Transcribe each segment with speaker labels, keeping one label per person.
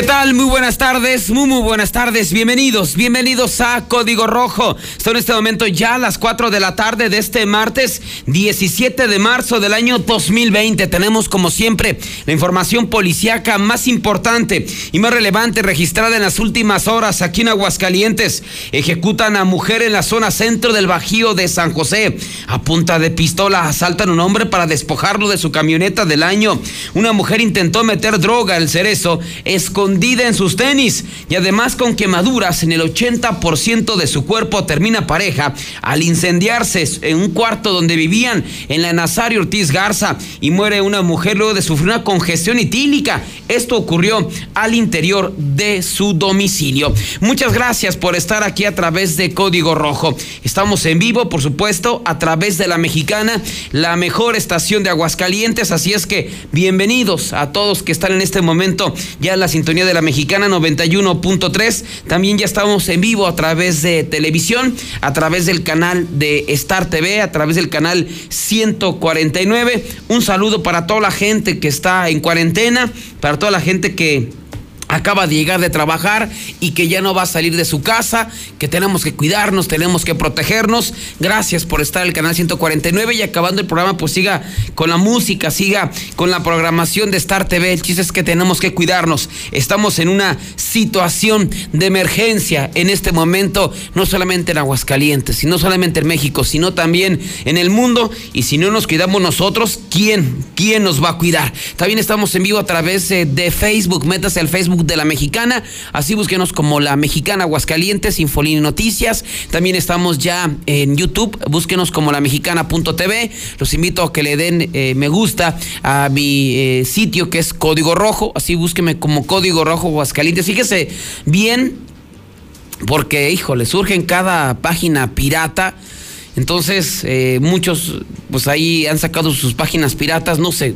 Speaker 1: ¿Qué tal? Muy buenas tardes, muy muy buenas tardes, bienvenidos, bienvenidos a Código Rojo. Son en este momento ya las 4 de la tarde de este martes 17 de marzo del año 2020. Tenemos como siempre la información policíaca más importante y más relevante registrada en las últimas horas aquí en Aguascalientes. Ejecutan a mujer en la zona centro del Bajío de San José. A punta de pistola asaltan a un hombre para despojarlo de su camioneta del año. Una mujer intentó meter droga al cerezo. Es escondida en sus tenis y además con quemaduras en el 80% de su cuerpo termina pareja al incendiarse en un cuarto donde vivían en la Nazario Ortiz Garza y muere una mujer luego de sufrir una congestión etílica. Esto ocurrió al interior de su domicilio. Muchas gracias por estar aquí a través de Código Rojo. Estamos en vivo, por supuesto, a través de la mexicana, la mejor estación de Aguascalientes, así es que bienvenidos a todos que están en este momento ya en la sintonía de la Mexicana 91.3. También ya estamos en vivo a través de televisión, a través del canal de Star TV, a través del canal 149. Un saludo para toda la gente que está en cuarentena, para toda la gente que acaba de llegar de trabajar y que ya no va a salir de su casa, que tenemos que cuidarnos, tenemos que protegernos. Gracias por estar en el canal 149 y acabando el programa, pues siga con la música, siga con la programación de Star TV. El chiste es que tenemos que cuidarnos. Estamos en una situación de emergencia en este momento, no solamente en Aguascalientes, sino solamente en México, sino también en el mundo. Y si no nos cuidamos nosotros, ¿quién? ¿Quién nos va a cuidar? También estamos en vivo a través de Facebook. Métase al Facebook de la Mexicana. Así búsquenos como la Mexicana Aguascalientes, Infolini Noticias. También estamos ya en YouTube. Búsquenos como la mexicana.tv. Los invito a que le den eh, me gusta a mi eh, sitio que es Código Rojo. Así búsqueme como Código Rojo Aguascalientes. Fíjese bien, porque, híjole, surge en cada página pirata. Entonces, eh, muchos, pues ahí han sacado sus páginas piratas, no sé,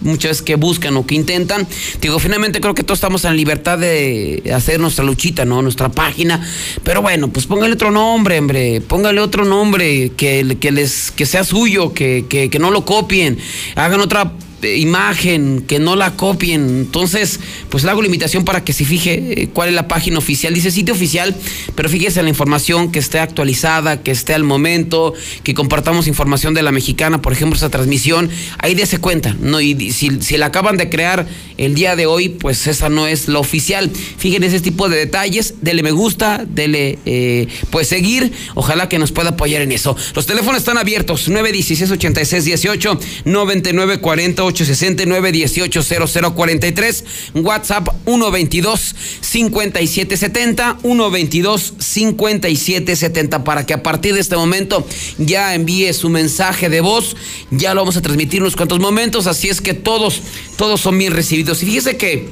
Speaker 1: muchas veces que buscan o que intentan. Digo, finalmente creo que todos estamos en libertad de hacer nuestra luchita, ¿no? Nuestra página. Pero bueno, pues póngale otro nombre, hombre. Póngale otro nombre que, que les, que sea suyo, que, que, que no lo copien. Hagan otra imagen, que no la copien. Entonces, pues le hago la invitación para que se fije eh, cuál es la página oficial. Dice sitio oficial, pero fíjese en la información que esté actualizada, que esté al momento, que compartamos información de la mexicana, por ejemplo, esa transmisión. Ahí dése cuenta, ¿no? Y si, si la acaban de crear el día de hoy, pues esa no es la oficial. Fíjense ese tipo de detalles, dele me gusta, dele eh, pues seguir. Ojalá que nos pueda apoyar en eso. Los teléfonos están abiertos: 916 86 18 99 40 869 180043 WhatsApp 122 5770 122 5770 para que a partir de este momento ya envíe su mensaje de voz. Ya lo vamos a transmitir unos cuantos momentos, así es que todos, todos son bien recibidos. Y fíjese que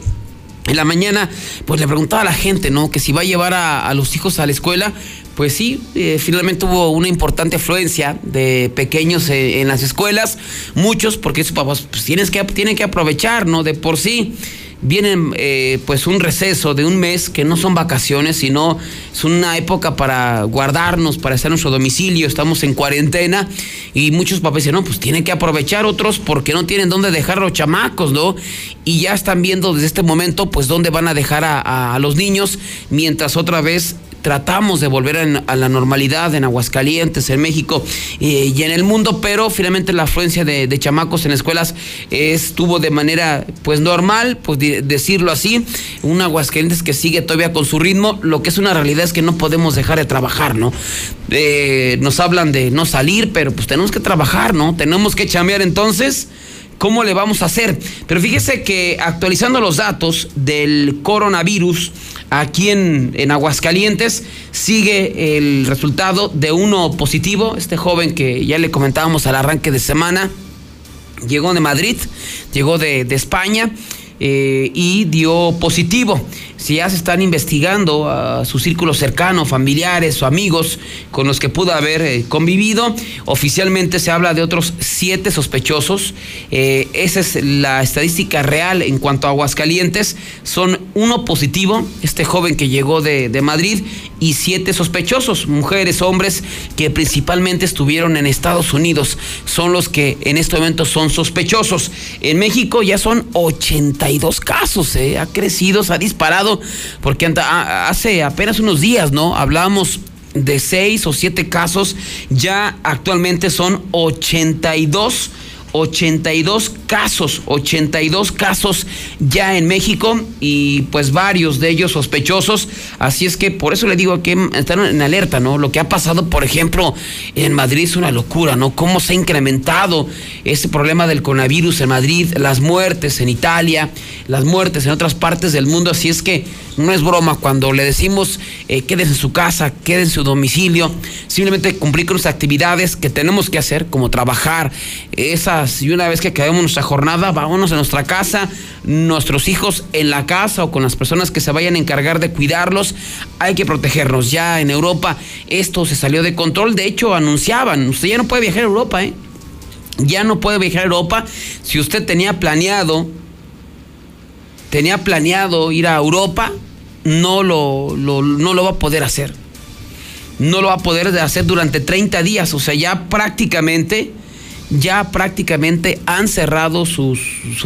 Speaker 1: en la mañana, pues le preguntaba a la gente, ¿no? Que si va a llevar a, los hijos a la escuela, pues sí, eh, finalmente hubo una importante afluencia de pequeños eh, en las escuelas, muchos porque sus papás pues, tienes que, tienen que aprovechar, ¿no? De por sí vienen eh, pues un receso de un mes que no son vacaciones, sino es una época para guardarnos, para estar en nuestro domicilio, estamos en cuarentena y muchos papás dicen, no, pues tienen que aprovechar otros porque no tienen dónde dejar los chamacos, ¿no? Y ya están viendo desde este momento pues dónde van a dejar a los niños mientras otra vez tratamos de volver a, la normalidad en Aguascalientes, en México eh, y en el mundo, pero finalmente la afluencia de, chamacos en escuelas estuvo de manera pues normal, pues decirlo así, un Aguascalientes que sigue todavía con su ritmo, lo que es una realidad es que no podemos dejar de trabajar, ¿no? Eh, nos hablan de no salir, pero pues tenemos que trabajar, ¿no? Tenemos que chambear entonces. ¿Cómo le vamos a hacer? Pero fíjese que actualizando los datos del coronavirus, aquí en, en, Aguascalientes sigue el resultado de uno positivo. Este joven que ya le comentábamos al arranque de semana, llegó de Madrid, llegó de, de España. Eh, y dio positivo. Si ya se están investigando a su círculo cercano, familiares o amigos con los que pudo haber eh, convivido. Oficialmente se habla de otros siete sospechosos. Eh, esa es la estadística real en cuanto a Aguascalientes. Son uno positivo, este joven que llegó de, de Madrid, y siete sospechosos, mujeres, hombres, que principalmente estuvieron en Estados Unidos. Son los que en este momento son sospechosos. En México ya son 82 casos, ¿eh? ha crecido, se ha disparado, porque hace apenas unos días, ¿no? Hablábamos de seis o siete casos, ya actualmente son 82 82 casos, 82 casos ya en México y pues varios de ellos sospechosos. Así es que por eso le digo que están en alerta, ¿no? Lo que ha pasado, por ejemplo, en Madrid es una locura, ¿no? Cómo se ha incrementado ese problema del coronavirus en Madrid, las muertes en Italia, las muertes en otras partes del mundo. Así es que no es broma cuando le decimos eh, en su casa, quédese en su domicilio, simplemente cumplir con las actividades que tenemos que hacer, como trabajar, esas, y una vez que acabemos nuestra jornada, vámonos a nuestra casa, nuestros hijos en la casa o con las personas que se vayan a encargar de cuidarlos, hay que protegernos. Ya en Europa esto se salió de control, de hecho anunciaban, usted ya no puede viajar a Europa, ¿eh? Ya no puede viajar a Europa. Si usted tenía planeado, tenía planeado ir a Europa, no lo, no lo va a poder hacer. No lo va a poder hacer durante 30 días. O sea, ya prácticamente, ya prácticamente han cerrado su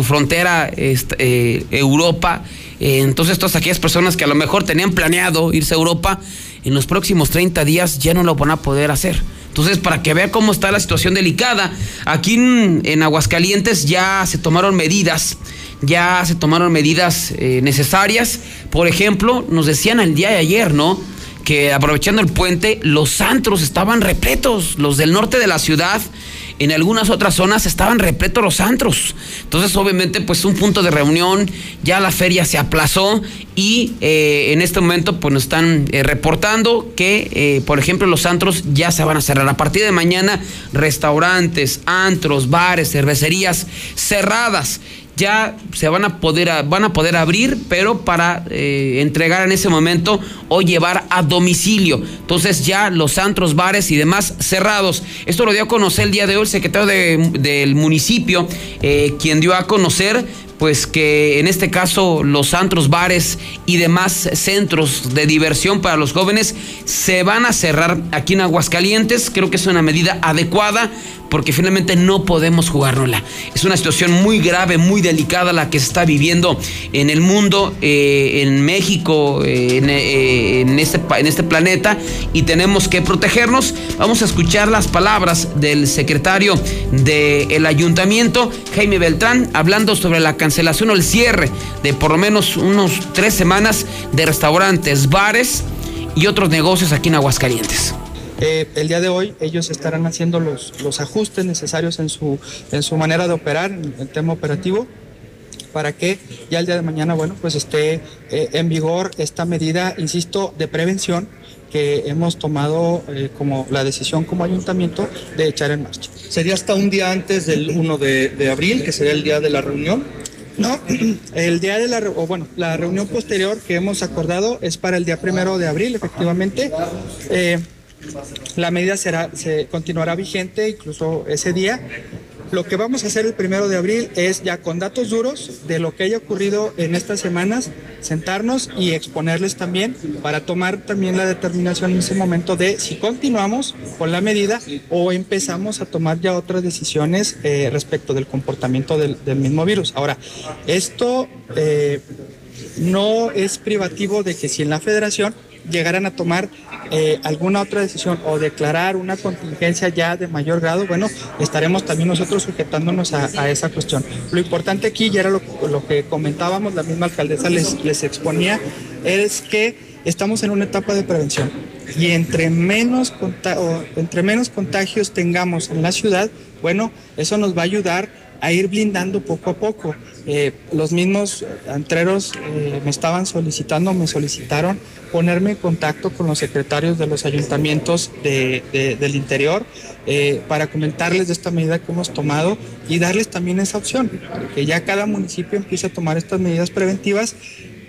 Speaker 1: frontera este, eh, Europa. Eh, entonces, todas aquellas personas que a lo mejor tenían planeado irse a Europa, en los próximos 30 días ya no lo van a poder hacer. Entonces, para que vea cómo está la situación delicada, aquí en Aguascalientes ya se tomaron medidas ya se tomaron medidas eh, necesarias. Por ejemplo, nos decían el día de ayer, ¿no? Que aprovechando el puente, los antros estaban repletos, los del norte de la ciudad. En algunas otras zonas estaban repletos los antros. Entonces, obviamente, pues un punto de reunión, ya la feria se aplazó y eh, en este momento pues nos están eh, reportando que, por ejemplo, los antros ya se van a cerrar. A partir de mañana, restaurantes, antros, bares, cervecerías cerradas ya se van a poder, van a poder abrir, pero para eh, entregar en ese momento o llevar a domicilio. Entonces ya los antros, bares y demás cerrados. Esto lo dio a conocer el día de hoy el secretario del municipio, eh, quien dio a conocer pues que en este caso los antros, bares y demás centros de diversión para los jóvenes se van a cerrar aquí en Aguascalientes. Creo que es una medida adecuada porque finalmente no podemos jugárnosla. Es una situación muy grave, muy delicada la que se está viviendo en el mundo, eh, en México, eh, eh, en, este, en este planeta y tenemos que protegernos. Vamos a escuchar las palabras del secretario del ayuntamiento, Jaime Beltrán, hablando sobre la cancelación o el cierre de por lo menos unos tres semanas de restaurantes, bares y otros negocios aquí en Aguascalientes.
Speaker 2: Eh, el día de hoy ellos estarán haciendo los, los ajustes necesarios en su, en su manera de operar, en el tema operativo, para que ya el día de mañana, bueno, pues esté eh, en vigor esta medida, insisto, de prevención que hemos tomado eh, como la decisión como ayuntamiento de echar en marcha.
Speaker 3: ¿Sería hasta un día antes del 1 de, de abril, que sería el día de la reunión?
Speaker 2: No, el día de la, o bueno, la reunión posterior que hemos acordado es para el día primero de abril, efectivamente. La medida será, se continuará vigente incluso ese día. Lo que vamos a hacer el primero de abril es ya con datos duros de lo que haya ocurrido en estas semanas, sentarnos y exponerles también para tomar también la determinación en ese momento de si continuamos con la medida o empezamos a tomar ya otras decisiones eh, respecto del comportamiento del, mismo virus. Ahora, esto eh, no es privativo de que si en la federación llegaran a tomar eh, alguna otra decisión o declarar una contingencia ya de mayor grado, bueno, estaremos también nosotros sujetándonos a, esa cuestión. Lo importante aquí, ya era lo, que comentábamos, la misma alcaldesa les, les exponía, es que estamos en una etapa de prevención y entre menos, entre menos contagios tengamos en la ciudad, bueno, eso nos va a ayudar a ir blindando poco a poco. Eh, los mismos antreros eh, me estaban solicitando, me solicitaron ponerme en contacto con los secretarios de los ayuntamientos del interior eh, para comentarles de esta medida que hemos tomado y darles también esa opción, que ya cada municipio empiece a tomar estas medidas preventivas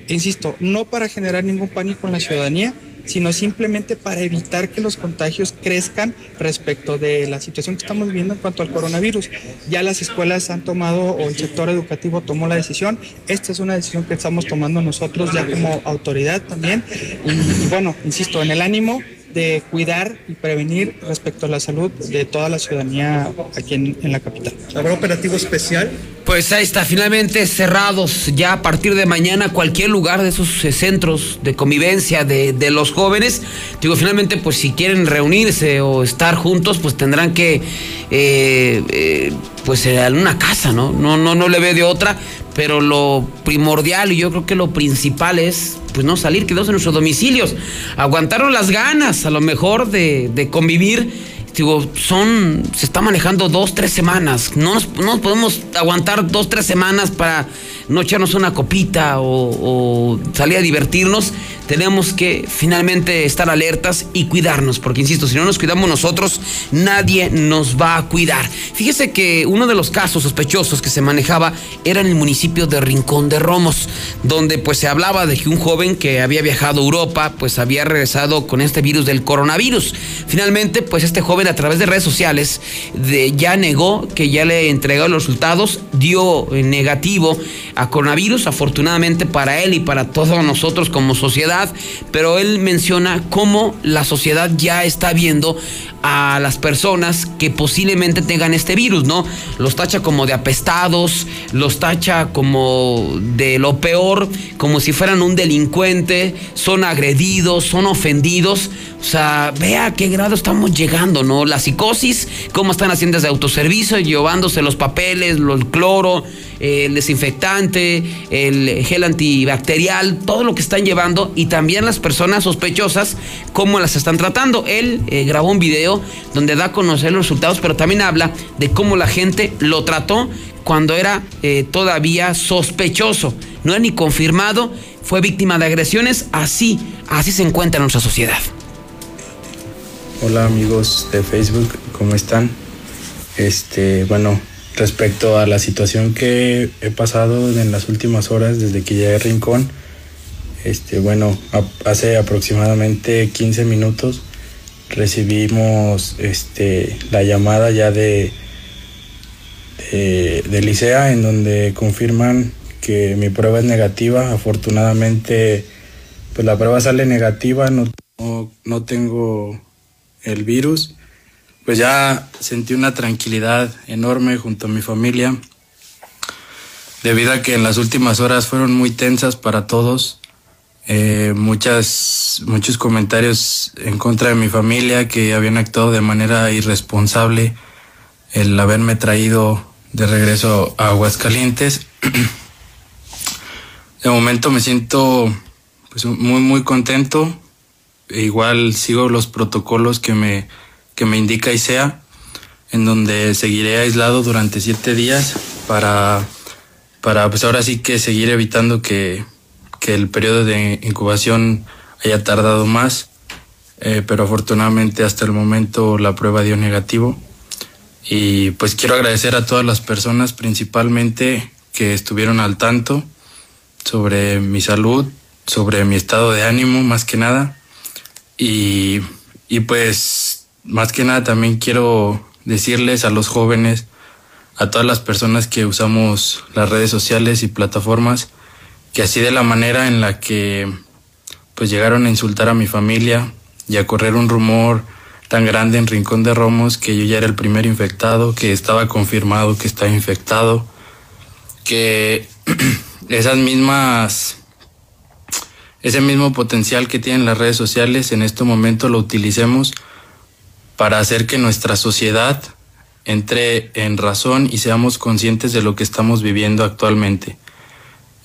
Speaker 2: insisto, no para generar ningún pánico en la ciudadanía, sino simplemente para evitar que los contagios crezcan respecto de la situación que estamos viviendo en cuanto al coronavirus. Ya las escuelas han tomado o el sector educativo tomó la decisión. Esta es una decisión que estamos tomando nosotros ya como autoridad también. Y, bueno, insisto, en el ánimo de cuidar y prevenir respecto a la salud de toda la ciudadanía aquí en, en la capital.
Speaker 3: ¿Habrá operativo especial?
Speaker 1: Pues ahí está, finalmente cerrados ya a partir de mañana cualquier lugar de esos eh, centros de convivencia de, de, los jóvenes. Digo, finalmente, pues si quieren reunirse o estar juntos, pues tendrán que, eh, eh, pues en una casa, ¿no? No, no, no le ve de otra, pero lo primordial y yo creo que lo principal es, pues no salir, quedarse en nuestros domicilios. Aguantaron las ganas, a lo mejor, de, de convivir digo, son, se está manejando dos, tres semanas. No nos, no podemos aguantar dos, tres semanas para no echarnos una copita o, o, salir a divertirnos. Tenemos que finalmente estar alertas y cuidarnos, porque insisto, si no nos cuidamos nosotros, nadie nos va a cuidar. Fíjese que uno de los casos sospechosos que se manejaba era en el municipio de Rincón de Romos, donde pues se hablaba de que un joven que había viajado a Europa, pues había regresado con este virus del coronavirus. Finalmente, pues este joven a través de redes sociales de, ya negó que ya le entregó los resultados, dio negativo a coronavirus, afortunadamente para él y para todos nosotros como sociedad, pero él menciona cómo la sociedad ya está viendo a las personas que posiblemente tengan este virus, ¿no? Los tacha como de apestados, los tacha como de lo peor, como si fueran un delincuente, son agredidos, son ofendidos. O sea, vea qué grado estamos llegando, ¿no? La psicosis, cómo están haciendo desde autoservicio, llevándose los papeles, el cloro, el desinfectante, el gel antibacterial, todo lo que están llevando y también las personas sospechosas, cómo las están tratando. Él eh, grabó un video donde da a conocer los resultados, pero también habla de cómo la gente lo trató cuando era eh, todavía sospechoso, no era ni confirmado, fue víctima de agresiones, así, así se encuentra en nuestra sociedad.
Speaker 4: Hola amigos de Facebook, ¿cómo están? Este, bueno, respecto a la situación que he pasado en las últimas horas desde que llegué a Rincón, este, bueno, hace aproximadamente 15 minutos recibimos este, la llamada ya de, de, Licea en donde confirman que mi prueba es negativa. Afortunadamente, pues la prueba sale negativa, no, no tengo el virus. Pues ya sentí una tranquilidad enorme junto a mi familia, debido a que en las últimas horas fueron muy tensas para todos. Eh, muchas, muchos comentarios en contra de mi familia que habían actuado de manera irresponsable el haberme traído de regreso a Aguascalientes. de momento me siento pues, muy muy contento. Igual sigo los protocolos que me, que me indica ICEA, en donde seguiré aislado durante siete días para, para pues ahora sí que seguir evitando que, que el periodo de incubación haya tardado más, eh, pero afortunadamente hasta el momento la prueba dio negativo. Y pues quiero agradecer a todas las personas principalmente que estuvieron al tanto sobre mi salud, sobre mi estado de ánimo más que nada. Y, y pues más que nada también quiero decirles a los jóvenes, a todas las personas que usamos las redes sociales y plataformas, que así de la manera en la que pues llegaron a insultar a mi familia y a correr un rumor tan grande en Rincón de Romos que yo ya era el primer infectado, que estaba confirmado que estaba infectado, que esas mismas ese mismo potencial que tienen las redes sociales en este momento lo utilicemos para hacer que nuestra sociedad entre en razón y seamos conscientes de lo que estamos viviendo actualmente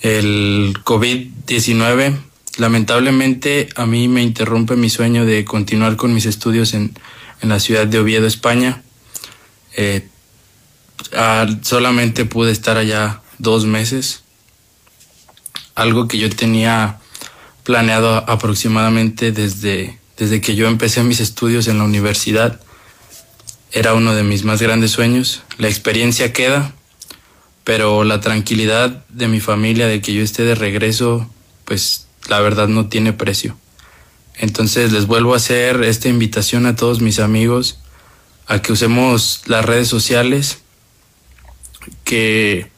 Speaker 4: el COVID-19 lamentablemente a mí me interrumpe mi sueño de continuar con mis estudios en, en la ciudad de Oviedo, España. Eh, ah, solamente pude estar allá dos meses, algo que yo tenía planeado aproximadamente desde, desde que yo empecé mis estudios en la universidad. Era uno de mis más grandes sueños. La experiencia queda, pero la tranquilidad de mi familia, de que yo esté de regreso pues la verdad no tiene precio. Entonces les vuelvo a hacer esta invitación a todos mis amigos a que usemos las redes sociales, que,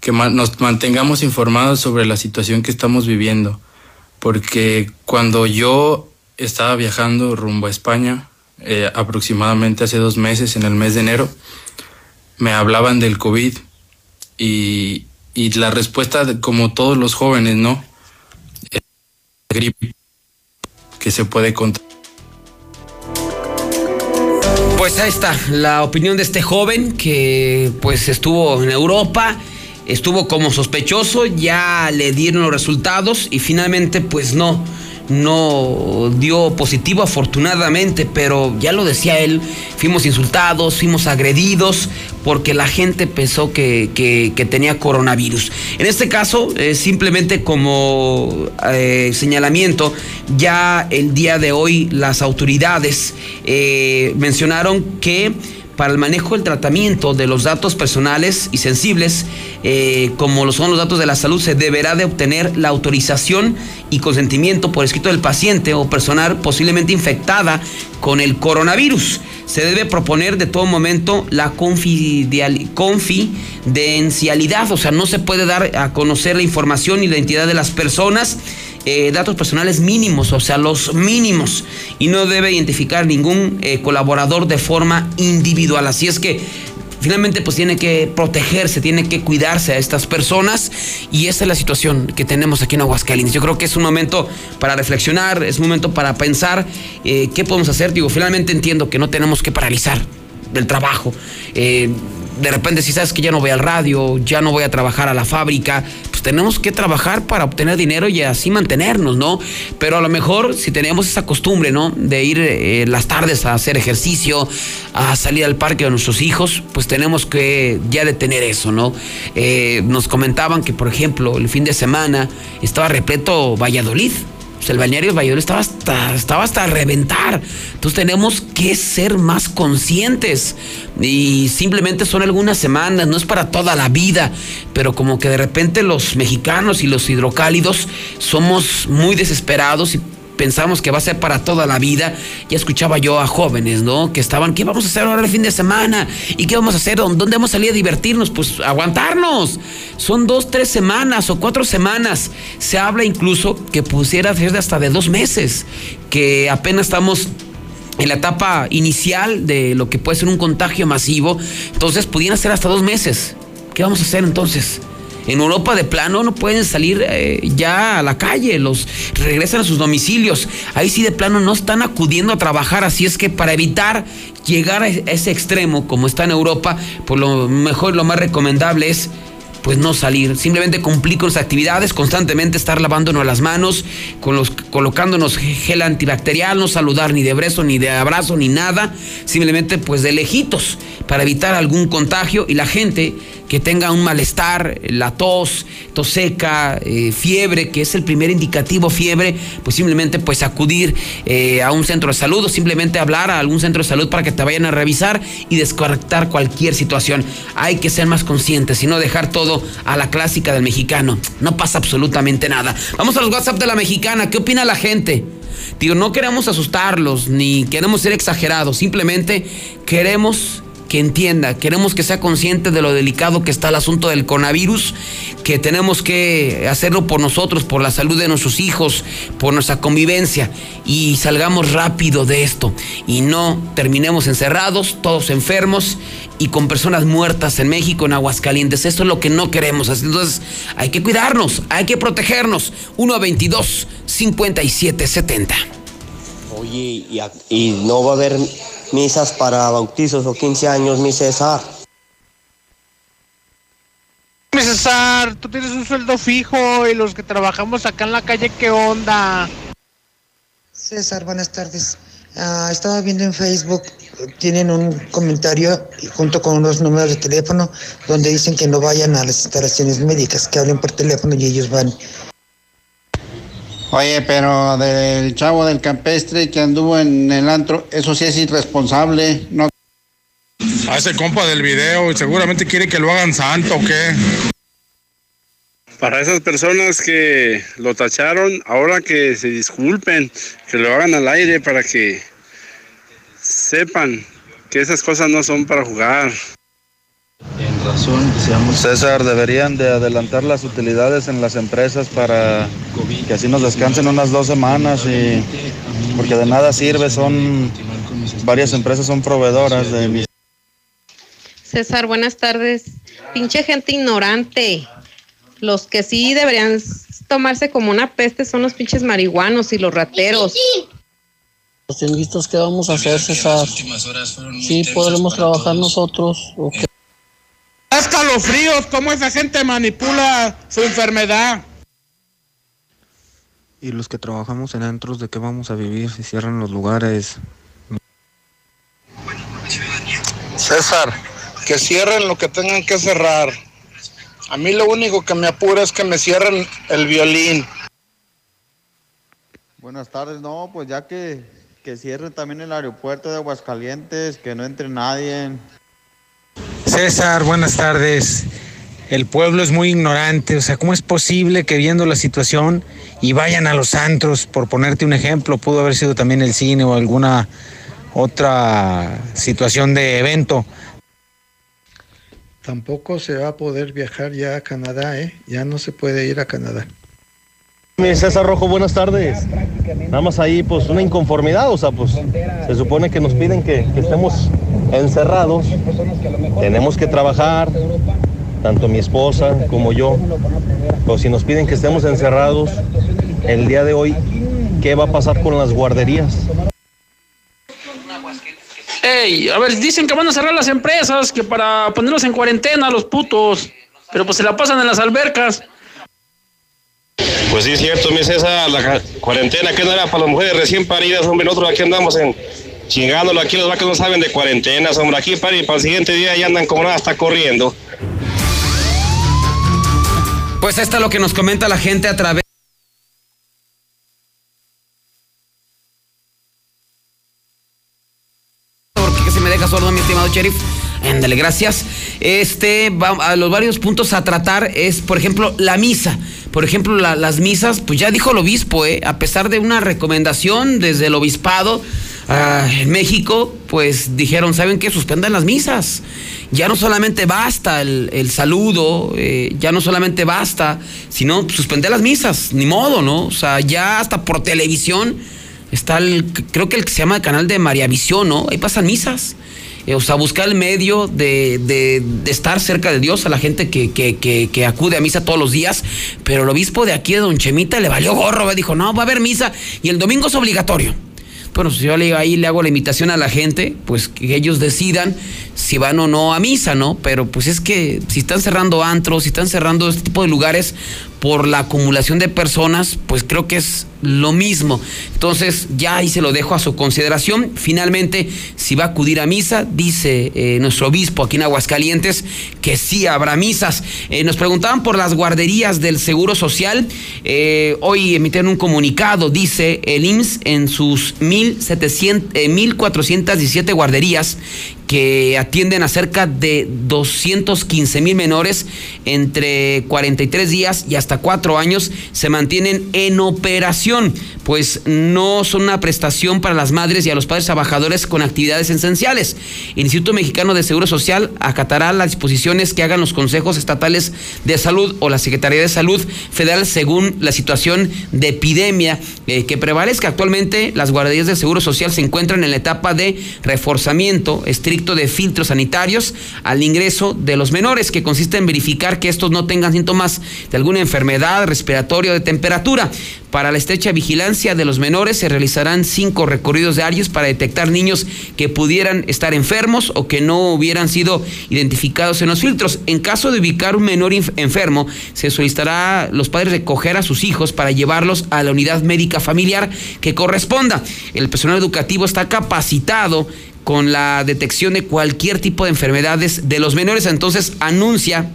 Speaker 4: que nos mantengamos informados sobre la situación que estamos viviendo. Porque cuando yo estaba viajando rumbo a España, eh, aproximadamente hace dos meses, en el mes de enero, me hablaban del COVID y, y la respuesta, como todos los jóvenes, ¿no? gripe que se puede contar.
Speaker 1: Pues ahí está la opinión de este joven que pues estuvo en Europa, estuvo como sospechoso, ya le dieron los resultados y finalmente pues no no dio positivo afortunadamente, pero ya lo decía él, fuimos insultados, fuimos agredidos porque la gente pensó que, tenía coronavirus. En este caso, eh, simplemente como eh, señalamiento, ya el día de hoy las autoridades eh, mencionaron que para el manejo del tratamiento de los datos personales y sensibles, eh, como lo son los datos de la salud, se deberá de obtener la autorización y consentimiento por escrito del paciente o personal posiblemente infectada con el coronavirus. Se debe proponer de todo momento la confidencialidad, o sea, no se puede dar a conocer la información y la identidad de las personas eh, datos personales mínimos, o sea, los mínimos, y no debe identificar ningún eh, colaborador de forma individual. Así es que finalmente pues tiene que protegerse, tiene que cuidarse a estas personas y esa es la situación que tenemos aquí en Aguascalientes. Yo creo que es un momento para reflexionar, es un momento para pensar eh, qué podemos hacer. Digo, finalmente entiendo que no tenemos que paralizar el trabajo de repente si sabes que ya no voy al radio, ya no voy a trabajar a la fábrica, pues tenemos que trabajar para obtener dinero y así mantenernos, ¿no? Pero a lo mejor si tenemos esa costumbre, ¿no? De ir eh, las tardes a hacer ejercicio, a salir al parque de nuestros hijos, pues tenemos que ya detener eso, ¿no? Eh, nos comentaban que, por ejemplo, el fin de semana estaba repleto Valladolid pues el balneario Valladolid estaba hasta, estaba hasta reventar. Entonces tenemos que ser más conscientes. Y simplemente son algunas semanas, no es para toda la vida. Pero como que de repente los mexicanos y los hidrocálidos somos muy desesperados y pensamos que va a ser para toda la vida. Ya escuchaba yo a jóvenes, ¿no? Que estaban, ¿qué vamos a hacer ahora el fin de semana? ¿Y qué vamos a hacer? ¿Dónde vamos a salir a divertirnos? Pues aguantarnos. Son dos, tres semanas o cuatro semanas. Se habla incluso que pusiera ser hasta de dos meses, que apenas estamos en la etapa inicial de lo que puede ser un contagio masivo. Entonces, pudieran ser hasta dos meses. ¿Qué vamos a hacer entonces? En Europa de plano no pueden salir eh, ya a la calle, los regresan a sus domicilios. Ahí sí de plano no están acudiendo a trabajar, así es que para evitar llegar a ese extremo como está en Europa, pues lo mejor, lo más recomendable es pues no salir, simplemente cumplir con las actividades, constantemente estar lavándonos las manos, con los, colocándonos gel antibacterial, no saludar ni de beso, ni de abrazo, ni nada, simplemente pues de lejitos, para evitar algún contagio y la gente que tenga un malestar, la tos, tos seca, eh, fiebre, que es el primer indicativo fiebre, pues simplemente pues acudir eh, a un centro de salud o simplemente hablar a algún centro de salud para que te vayan a revisar y descartar cualquier situación. Hay que ser más conscientes y no dejar todo a la clásica del mexicano. No pasa absolutamente nada. Vamos a los WhatsApp de la mexicana. ¿Qué opina la gente? Digo, no queremos asustarlos ni queremos ser exagerados, simplemente queremos que entienda, queremos que sea consciente de lo delicado que está el asunto del coronavirus, que tenemos que hacerlo por nosotros, por la salud de nuestros hijos, por nuestra convivencia y salgamos rápido de esto y no terminemos encerrados, todos enfermos y con personas muertas en México, en Aguascalientes. Esto es lo que no queremos. Entonces hay que cuidarnos, hay que protegernos. 1 a 22 57 70.
Speaker 5: Oye, y, y no va a haber misas para bautizos o 15 años, mi César.
Speaker 6: Mi César, tú tienes un sueldo fijo y los que trabajamos acá en la calle, ¿qué onda?
Speaker 7: César, buenas tardes. Ah, estaba viendo en Facebook, tienen un comentario junto con unos números de teléfono donde dicen que no vayan a las instalaciones médicas, que hablen por teléfono y ellos van.
Speaker 8: Oye, pero del chavo del campestre que anduvo en el antro, eso sí es irresponsable, ¿no?
Speaker 9: A ese compa del video, seguramente quiere que lo hagan santo o qué. Para esas personas que lo tacharon, ahora que se disculpen, que lo hagan al aire para que sepan que esas cosas no son para jugar.
Speaker 4: Razón, deseamos
Speaker 3: César, deberían de adelantar las utilidades en las empresas para que así nos descansen unas dos semanas y porque de nada sirve, son varias empresas son proveedoras de mis
Speaker 10: César, buenas tardes. Pinche gente ignorante. Los que sí deberían tomarse como una peste son los pinches marihuanos y los rateros.
Speaker 11: Los tianguistas, ¿qué vamos a hacer, César? Sí, podremos trabajar nosotros.
Speaker 6: Escalofríos, cómo esa gente manipula su enfermedad.
Speaker 12: Y los que trabajamos en antros, ¿de qué vamos a vivir si cierran los lugares?
Speaker 13: César, que cierren lo que tengan que cerrar. A mí lo único que me apura es que me cierren el violín.
Speaker 8: Buenas tardes, no, pues ya que, que cierren también el aeropuerto de Aguascalientes, que no entre nadie.
Speaker 14: César, buenas tardes. El pueblo es muy ignorante, o sea, ¿cómo es posible que viendo la situación y vayan a los antros, por ponerte un ejemplo, pudo haber sido también el cine o alguna otra situación de evento?
Speaker 15: Tampoco se va a poder viajar ya a Canadá, ¿eh? Ya no se puede ir a Canadá.
Speaker 16: César Rojo, buenas tardes. Nada más ahí, pues una inconformidad, o sea, pues se supone que nos piden que, que estemos encerrados, tenemos que trabajar, tanto mi esposa como yo, pero si nos piden que estemos encerrados, el día de hoy, ¿qué va a pasar con las guarderías?
Speaker 17: Ey, a ver, dicen que van a cerrar las empresas, que para ponerlos en cuarentena los putos, pero pues se la pasan en las albercas.
Speaker 18: Pues sí, es cierto, mi César, la cuarentena que no era para las mujeres recién paridas, hombre, nosotros aquí andamos en chingándolo, aquí los vacas no saben de cuarentenas, hombre, aquí para, y para el siguiente día ya andan como nada, hasta corriendo.
Speaker 1: Pues esto es lo que nos comenta la gente a través. Porque que se me deja sordo, mi estimado sheriff. Ándale, gracias. Este, los varios puntos a tratar es, por ejemplo, la misa. Por ejemplo, la- las misas, pues ya dijo el obispo, ¿eh? a pesar de una recomendación desde el obispado ah, en México, pues dijeron, ¿saben qué? Suspendan las misas. Ya no solamente basta el, el saludo, eh, ya no solamente basta, sino suspender las misas, ni modo, ¿no? O sea, ya hasta por televisión está el, creo que el que se llama el canal de María Visión, ¿no? Ahí pasan misas. Eh, o sea, buscar el medio de, de- estar cerca de Dios a la gente que, que- acude a misa todos los días. Pero el obispo de aquí de Don Chemita le valió gorro, dijo, no, va a haber misa y el domingo es obligatorio. Bueno, si yo le, ahí le hago la invitación a la gente, pues que ellos decidan si van o no a misa, ¿no? Pero pues es que si están cerrando antros, si están cerrando este tipo de lugares por la acumulación de personas, pues creo que es lo mismo. Entonces ya ahí se lo dejo a su consideración. Finalmente, si va a acudir a misa, dice eh, nuestro obispo aquí en Aguascalientes que sí habrá misas. Eh, nos preguntaban por las guarderías del Seguro Social. Eh, hoy emiten un comunicado, dice el IMSS en sus 1700, eh, 1417 guarderías que atienden a cerca de 215 mil menores entre 43 días y hasta 4 años se mantienen en operación, pues no son una prestación para las madres y a los padres trabajadores con actividades esenciales. El Instituto Mexicano de Seguro Social acatará las disposiciones que hagan los consejos estatales de salud o la Secretaría de Salud Federal según la situación de epidemia eh, que prevalezca. Actualmente las guarderías del Seguro Social se encuentran en la etapa de reforzamiento estricto de filtros sanitarios al ingreso de los menores, que consiste en verificar que estos no tengan síntomas de alguna enfermedad respiratoria o de temperatura. Para la estrecha vigilancia de los menores se realizarán cinco recorridos diarios para detectar niños que pudieran estar enfermos o que no hubieran sido identificados en los filtros. En caso de ubicar un menor enfermo, se solicitará a los padres recoger a sus hijos para llevarlos a la unidad médica familiar que corresponda. El personal educativo está capacitado con la detección de cualquier tipo de enfermedades de los menores. Entonces anuncia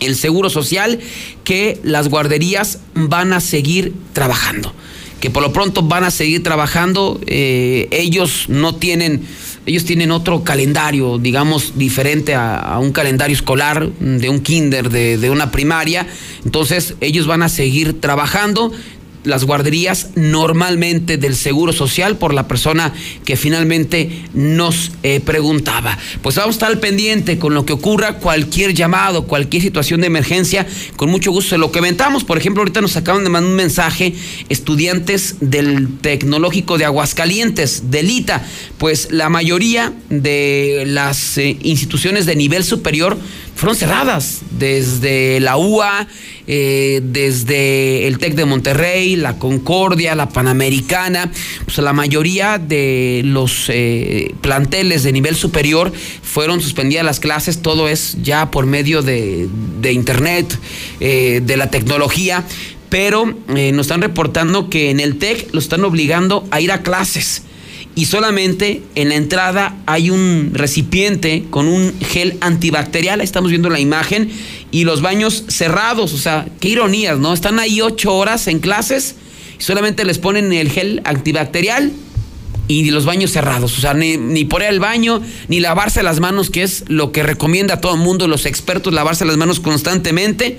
Speaker 1: el Seguro Social que las guarderías van a seguir trabajando. Que por lo pronto van a seguir trabajando. eh, ellos no tienen ellos tienen otro calendario, digamos, diferente a, un calendario escolar de un kinder, de, de una primaria. Entonces, ellos van a seguir trabajando las guarderías normalmente del Seguro Social por la persona que finalmente nos eh, preguntaba. Pues vamos a estar al pendiente con lo que ocurra, cualquier llamado, cualquier situación de emergencia, con mucho gusto se lo comentamos. Por ejemplo, ahorita nos acaban de mandar un mensaje estudiantes del Tecnológico de Aguascalientes, Delita, pues la mayoría de las eh, instituciones de nivel superior fueron cerradas, desde la UA, eh, desde el TEC de Monterrey, la Concordia, la Panamericana, pues la mayoría de los eh, planteles de nivel superior fueron suspendidas las clases, todo es ya por medio de, internet, eh, de la tecnología, pero eh, nos están reportando que en el TEC lo están obligando a ir a clases y solamente en la entrada hay un recipiente con un gel antibacterial, ahí estamos viendo la imagen, y los baños cerrados, o sea, qué ironías, ¿no? Están ahí ocho horas en clases y solamente les ponen el gel antibacterial y los baños cerrados, o sea, ni, ni por ir al baño, ni lavarse las manos, que es lo que recomienda a todo el mundo, los expertos, lavarse las manos constantemente.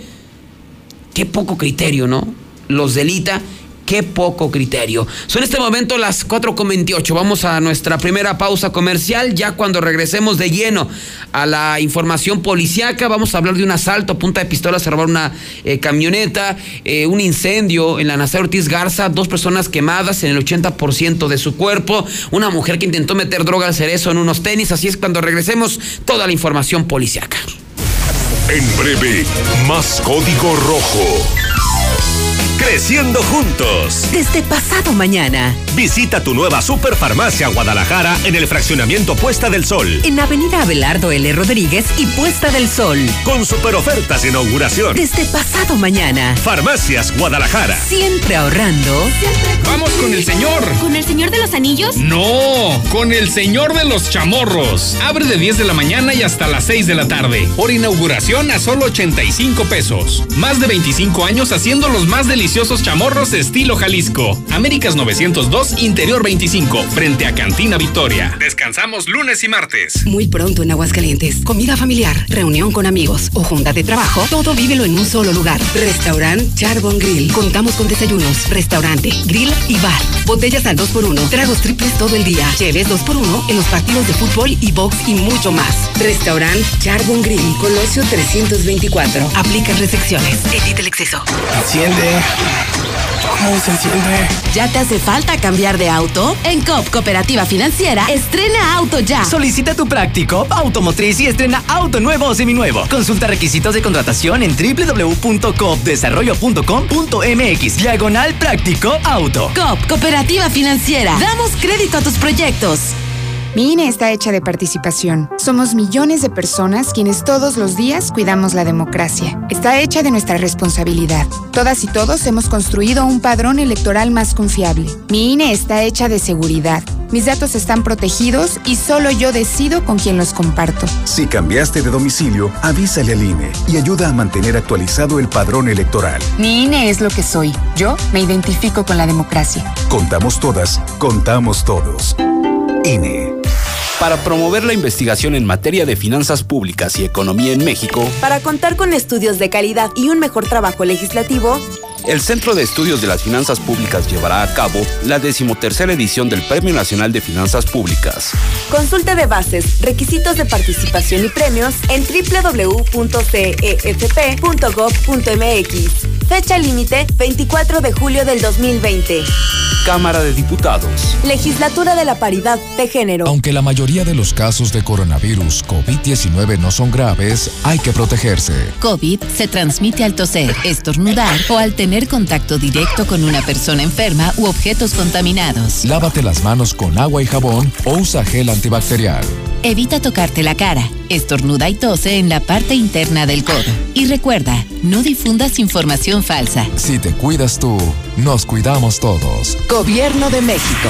Speaker 1: Qué poco criterio, ¿no? Los delita Qué poco criterio. Son este momento las 4.28. Vamos a nuestra primera pausa comercial. Ya cuando regresemos de lleno a la información policiaca, vamos a hablar de un asalto a punta de pistola, se robar una eh, camioneta, eh, un incendio en la Nazario Ortiz Garza, dos personas quemadas en el 80% de su cuerpo, una mujer que intentó meter droga al cerezo en unos tenis. Así es cuando regresemos toda la información policiaca.
Speaker 19: En breve, más código rojo. Creciendo juntos.
Speaker 20: Desde pasado mañana.
Speaker 19: Visita tu nueva Superfarmacia Guadalajara en el fraccionamiento Puesta del Sol.
Speaker 20: En Avenida Abelardo L. Rodríguez y Puesta del Sol.
Speaker 19: Con super ofertas de inauguración.
Speaker 20: Desde pasado mañana.
Speaker 19: Farmacias Guadalajara.
Speaker 20: Siempre ahorrando.
Speaker 21: Vamos con el señor.
Speaker 22: ¿Con el señor de los anillos?
Speaker 21: No, con el señor de los chamorros. Abre de 10 de la mañana y hasta las 6 de la tarde. Por inauguración a solo 85 pesos. Más de 25 años haciendo los más deliciosos chamorros estilo Jalisco. Américas 902, Interior 25, frente a Cantina Victoria. Descansamos lunes y martes.
Speaker 20: Muy pronto en Aguascalientes. Comida familiar, reunión con amigos o junta de trabajo. Todo vívelo en un solo lugar. Restaurant Charbon Grill. Contamos con desayunos, restaurante, grill y bar. Botellas al 2x1. Tragos triples todo el día. Cheves 2x1 en los partidos de fútbol y box y mucho más. Restaurant Charbon Grill. Colosio 324. Aplica restricciones. Evita el exceso.
Speaker 21: Enciende. ¿Cómo se enciende?
Speaker 20: ¿Ya te hace falta cambiar de auto? En COP Cooperativa Financiera, estrena auto ya.
Speaker 23: Solicita tu Practicop automotriz y estrena auto nuevo o seminuevo. Consulta requisitos de contratación en www.copdesarrollo.com.mx. Diagonal Práctico Auto.
Speaker 20: COP Cooperativa Financiera. Damos crédito a tus proyectos.
Speaker 24: Mi INE está hecha de participación. Somos millones de personas quienes todos los días cuidamos la democracia. Está hecha de nuestra responsabilidad. Todas y todos hemos construido un padrón electoral más confiable. Mi INE está hecha de seguridad. Mis datos están protegidos y solo yo decido con quién los comparto.
Speaker 25: Si cambiaste de domicilio, avísale al INE y ayuda a mantener actualizado el padrón electoral.
Speaker 24: Mi INE es lo que soy. Yo me identifico con la democracia.
Speaker 25: Contamos todas, contamos todos. INE.
Speaker 26: Para promover la investigación en materia de finanzas públicas y economía en México,
Speaker 27: Para contar con estudios de calidad y un mejor trabajo legislativo,
Speaker 26: el Centro de Estudios de las Finanzas Públicas llevará a cabo la decimotercera edición del Premio Nacional de Finanzas Públicas.
Speaker 27: consulta de bases, requisitos de participación y premios en www.cefp.gov.mx. Fecha límite 24 de julio del 2020.
Speaker 26: Cámara de Diputados.
Speaker 27: Legislatura de la Paridad de Género.
Speaker 28: Aunque la mayoría de los casos de coronavirus COVID-19 no son graves, hay que protegerse.
Speaker 29: COVID se transmite al toser, estornudar o al tener contacto directo con una persona enferma u objetos contaminados.
Speaker 28: Lávate las manos con agua y jabón o usa gel antibacterial.
Speaker 29: Evita tocarte la cara, estornuda y tose en la parte interna del codo. Y recuerda, no difundas información falsa.
Speaker 28: Si te cuidas tú, nos cuidamos todos.
Speaker 20: Gobierno de México.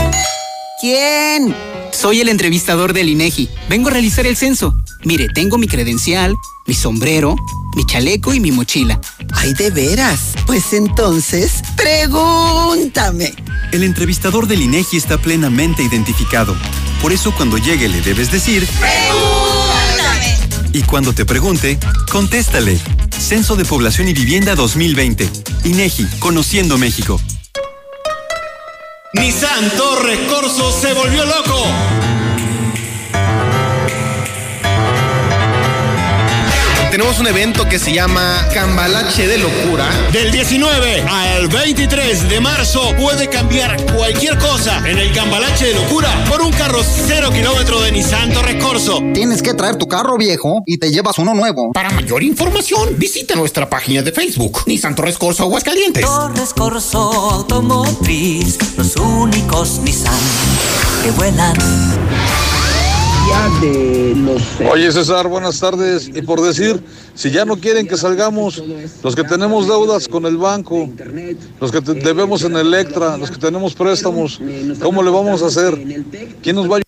Speaker 30: ¿Quién? Soy el entrevistador del INEGI. Vengo a realizar el censo. Mire, tengo mi credencial, mi sombrero, mi chaleco y mi mochila.
Speaker 31: Ay, de veras. Pues entonces, pregúntame.
Speaker 32: El entrevistador del INEGI está plenamente identificado. Por eso cuando llegue le debes decir...
Speaker 31: ¡Pregúntame!
Speaker 32: Y cuando te pregunte, contéstale. Censo de Población y Vivienda 2020. INEGI, Conociendo México.
Speaker 33: Nissan Torres Corso se volvió loco.
Speaker 34: Tenemos un evento que se llama Cambalache de Locura.
Speaker 33: Del 19 al 23 de marzo puede cambiar cualquier cosa en el Cambalache de Locura por un carro cero kilómetro de Nissan Torres Corso.
Speaker 25: Tienes que traer tu carro viejo y te llevas uno nuevo.
Speaker 33: Para mayor información, visita nuestra página de Facebook, Nissan Torres Corso Aguascalientes.
Speaker 29: Torres Corso Automotriz, los únicos Nissan que vuelan
Speaker 9: de los... Oye César, buenas tardes. Y por decir, si ya no quieren que salgamos, los que tenemos deudas con el banco, los que debemos en Electra, los que tenemos préstamos, ¿cómo le vamos a hacer? ¿Quién nos va a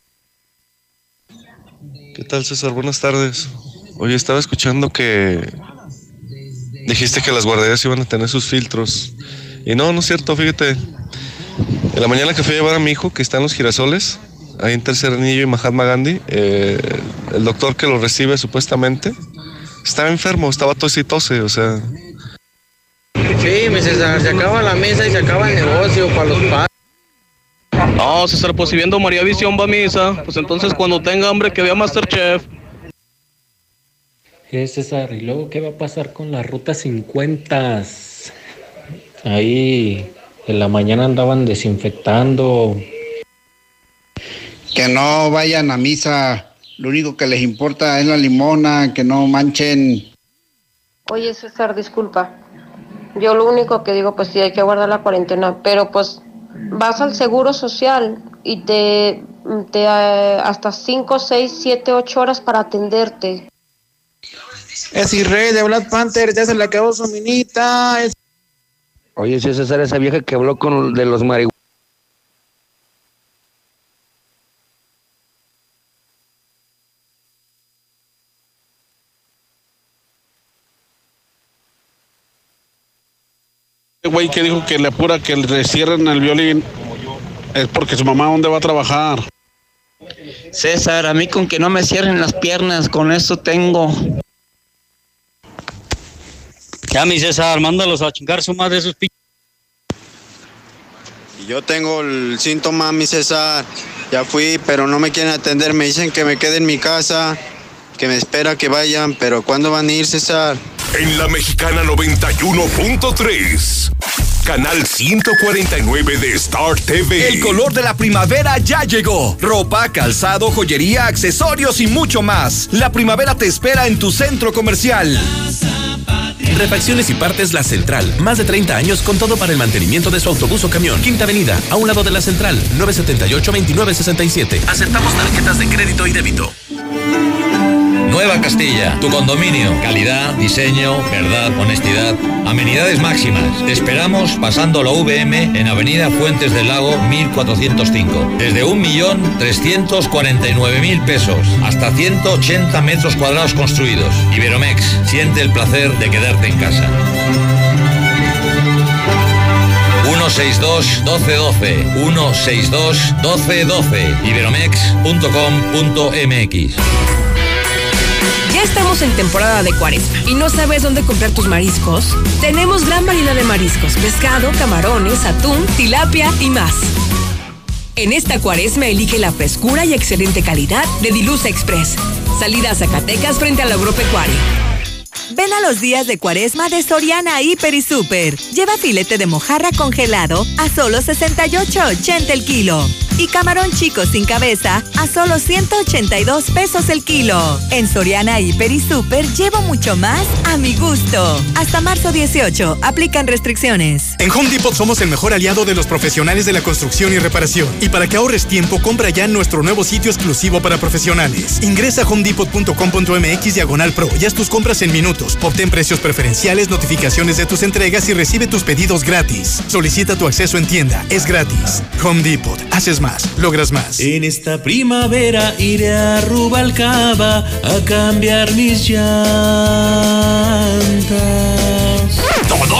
Speaker 22: ¿Qué tal César? Buenas tardes. Oye, estaba escuchando que dijiste que las guarderías iban a tener sus filtros. Y no, no es cierto, fíjate. En la mañana que fui a llevar a mi hijo, que está en los girasoles, ahí en Tercer Anillo y Mahatma Gandhi, eh, el doctor que lo recibe supuestamente estaba enfermo, estaba tos y tose, o sea.
Speaker 35: Sí, mi César, se acaba la mesa y se acaba el negocio para los padres.
Speaker 22: No, César, pues si viendo María Visión va a misa, pues entonces cuando tenga hambre que vea Masterchef.
Speaker 36: ¿Qué César? ¿Y luego qué va a pasar con la ruta 50? Ahí en la mañana andaban desinfectando,
Speaker 37: que no vayan a misa. Lo único que les importa es la limona, que no manchen.
Speaker 38: Oye, César, disculpa. Yo lo único que digo, pues sí, hay que guardar la cuarentena, pero pues vas al seguro social y te, te eh, hasta 5, 6, 7, 8 horas para atenderte.
Speaker 35: Es Israel de Black Panther, ya se le acabó su minita.
Speaker 39: Oye, si César, esa vieja que habló con de los marihuanos.
Speaker 9: Güey que dijo que le apura que le cierren el violín es porque su mamá dónde va a trabajar.
Speaker 36: César, a mí con que no me cierren las piernas, con eso tengo.
Speaker 39: Ya, mi César, mándalos a chingar su madre esos
Speaker 37: Y yo tengo el síntoma, mi César. Ya fui, pero no me quieren atender. Me dicen que me quede en mi casa, que me espera que vayan, pero ¿cuándo van a ir, César?
Speaker 40: En la mexicana 91.3. Canal 149 de Star TV.
Speaker 41: El color de la primavera ya llegó. Ropa, calzado, joyería, accesorios y mucho más. La primavera te espera en tu centro comercial.
Speaker 42: Refacciones y partes La Central. Más de 30 años con todo para el mantenimiento de su autobús o camión. Quinta Avenida, a un lado de La Central. 978-2967. Aceptamos tarjetas de crédito y débito.
Speaker 43: Nueva Castilla, tu condominio. Calidad, diseño, verdad, honestidad. Amenidades máximas. Te esperamos pasando la VM en Avenida Fuentes del Lago 1405. Desde 1.349.000 pesos hasta 180 metros cuadrados construidos. Iberomex, siente el placer de quedarte en casa. 162 1212 162 1212 iberomex.com.mx
Speaker 20: estamos en temporada de cuaresma y no sabes dónde comprar tus mariscos, tenemos gran variedad de mariscos, pescado, camarones, atún, tilapia y más. En esta cuaresma elige la frescura y excelente calidad de Dilusa Express. Salida a Zacatecas frente al agropecuario.
Speaker 44: Ven a los días de cuaresma de Soriana Hiper y Super. Lleva filete de mojarra congelado a solo 68.80 el kilo.
Speaker 45: Y camarón chico sin cabeza a solo 182 pesos el kilo. En Soriana Hiper y Super llevo mucho más a mi gusto. Hasta marzo 18, aplican restricciones.
Speaker 46: En Home Depot somos el mejor aliado de los profesionales de la construcción y reparación. Y para que ahorres tiempo, compra ya nuestro nuevo sitio exclusivo para profesionales. Ingresa a homedepot.com.mx diagonal pro y haz tus compras en minutos. Obtén precios preferenciales, notificaciones de tus entregas y recibe tus pedidos gratis. Solicita tu acceso en tienda. Es gratis. Home Depot. Haces Logras más.
Speaker 47: En esta primavera iré a Rubalcaba a cambiar mis llantas.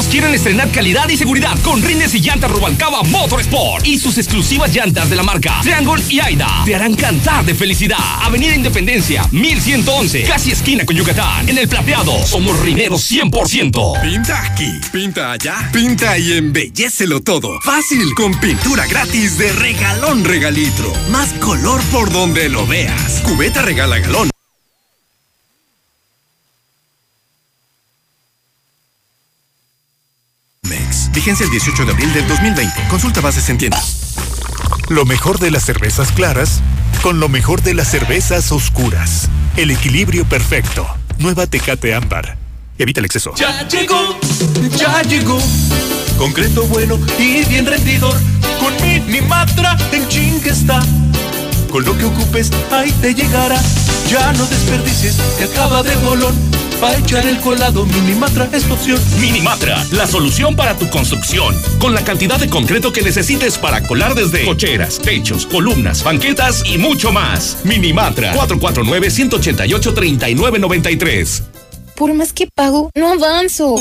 Speaker 19: Quieren estrenar calidad y seguridad con rines y llantas Rubalcaba Motorsport y sus exclusivas llantas de la marca Triangle y Aida te harán cantar de felicidad. Avenida Independencia, 1111, casi esquina con Yucatán. En el plateado, somos rineros 100%.
Speaker 48: Pinta aquí, pinta allá, pinta y embellecelo todo. Fácil, con pintura gratis de regalón regalitro. Más color por donde lo veas. Cubeta regala galón.
Speaker 49: Vigencia el 18 de abril del 2020. Consulta bases en tienda.
Speaker 50: Lo mejor de las cervezas claras con lo mejor de las cervezas oscuras. El equilibrio perfecto. Nueva Tecate Ámbar. Evita el exceso.
Speaker 47: Ya llegó, ya llegó. Concreto bueno y bien rendidor. Con Minimatra en ching está. Con lo que ocupes, ahí te llegará. Ya no desperdicies, te acaba de bolón. Para echar el colado, Minimatra es tu opción.
Speaker 19: Minimatra, la solución para tu construcción. Con la cantidad de concreto que necesites para colar desde cocheras, techos, columnas, banquetas y mucho más. Minimatra, 449-188-3993.
Speaker 51: Por más que pago, no avanzo.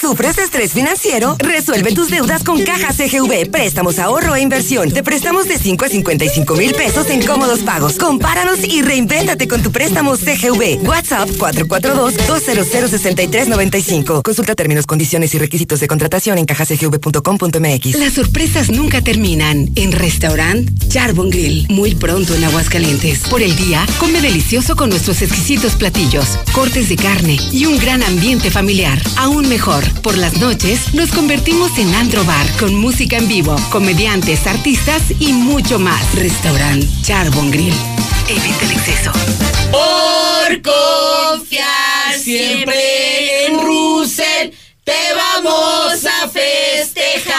Speaker 45: ¿Sufres estrés financiero? Resuelve tus deudas con Caja CGV. Préstamos, ahorro e inversión. Te prestamos de 5 a 55 mil pesos en cómodos pagos. Compáranos y reinvéntate con tu préstamo CGV. WhatsApp 442-200-6395. Consulta términos, condiciones y requisitos de contratación en cajacgv.com.mx.
Speaker 52: Las sorpresas nunca terminan. En Restaurant Charbon Grill. Muy pronto en Aguascalientes. Por el día, come delicioso con nuestros exquisitos platillos, cortes de carne y un gran ambiente familiar. Aún mejor, por las noches nos convertimos en Andro Bar con música en vivo, comediantes, artistas y mucho más. Restaurant Charbon Grill. Evita el exceso.
Speaker 47: Por confiar siempre en Russell, te vamos a festejar.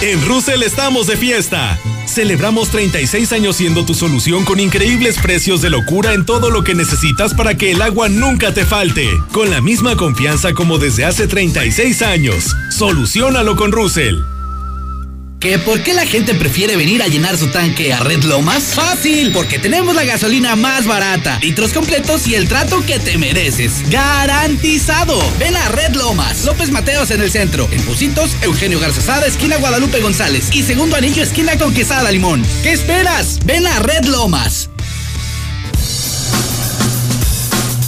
Speaker 21: En Russell estamos de fiesta. Celebramos 36 años siendo tu solución con increíbles precios de locura en todo lo que necesitas para que el agua nunca te falte. Con la misma confianza como desde hace 36 años. Solucionalo con Russell.
Speaker 53: ¿Que por qué la gente prefiere venir a llenar su tanque a Red Lomas? Fácil, porque tenemos la gasolina más barata, litros completos y el trato que te mereces. ¡Garantizado! Ven a Red Lomas, López Mateos en el centro, en Pusitos, Eugenio Garzazada, esquina Guadalupe González y segundo anillo, esquina con Quesada Limón. ¿Qué esperas? Ven a Red Lomas.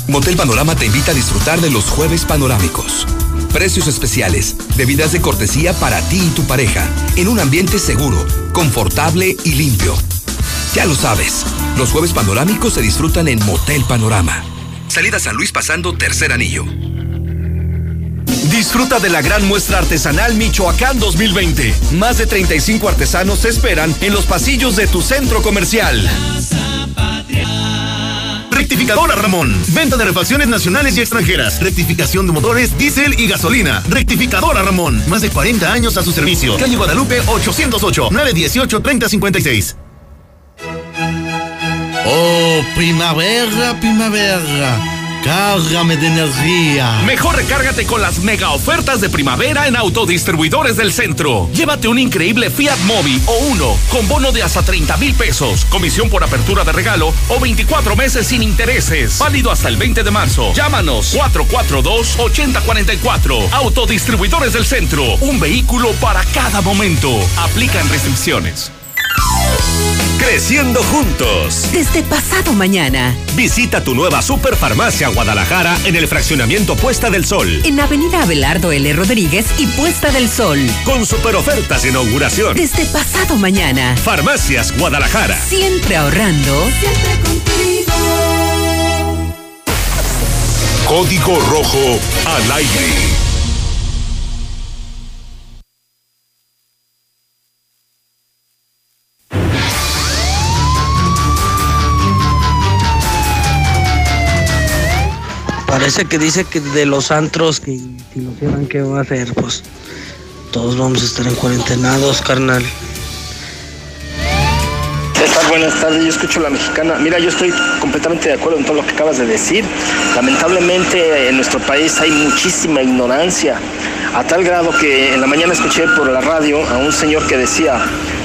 Speaker 54: Motel Panorama te invita a disfrutar de los jueves panorámicos. Precios especiales, bebidas de cortesía para ti y tu pareja, en un ambiente seguro, confortable y limpio. Ya lo sabes, los jueves panorámicos se disfrutan en Motel Panorama. Salida San Luis pasando tercer anillo. Disfruta de la gran muestra artesanal Michoacán 2020. Más de 35 artesanos te esperan en los pasillos de tu centro comercial.
Speaker 55: Rectificadora Ramón. Venta de refacciones nacionales y extranjeras. Rectificación de motores, diésel y gasolina. Rectificadora Ramón. Más de 40 años a su servicio. Calle Guadalupe 808 918 3056.
Speaker 47: Oh, primavera, primavera. Cárgame de energía.
Speaker 19: Mejor recárgate con las mega ofertas de primavera en Autodistribuidores del Centro. Llévate un increíble Fiat Mobi o uno con bono de hasta 30 mil pesos, comisión por apertura de regalo o 24 meses sin intereses. Válido hasta el 20 de marzo. Llámanos 442-8044. Autodistribuidores del Centro. Un vehículo para cada momento. Aplican restricciones.
Speaker 54: Creciendo juntos.
Speaker 45: Desde pasado mañana.
Speaker 19: Visita tu nueva Superfarmacia Guadalajara en el fraccionamiento Puesta del Sol.
Speaker 45: En Avenida Abelardo L. Rodríguez y Puesta del Sol.
Speaker 19: Con super ofertas de inauguración.
Speaker 45: Desde pasado mañana.
Speaker 19: Farmacias Guadalajara.
Speaker 45: Siempre ahorrando. Siempre contigo.
Speaker 56: Código Rojo al aire.
Speaker 57: Parece que dice que de los antros, que si lo cierran, ¿qué va a hacer? Pues todos vamos a estar en cuarentenados, carnal.
Speaker 58: Buenas tardes, yo escucho la mexicana. Mira, yo estoy completamente de acuerdo en todo lo que acabas de decir. Lamentablemente en nuestro país hay muchísima ignorancia, a tal grado que en la mañana escuché por la radio a un señor que decía,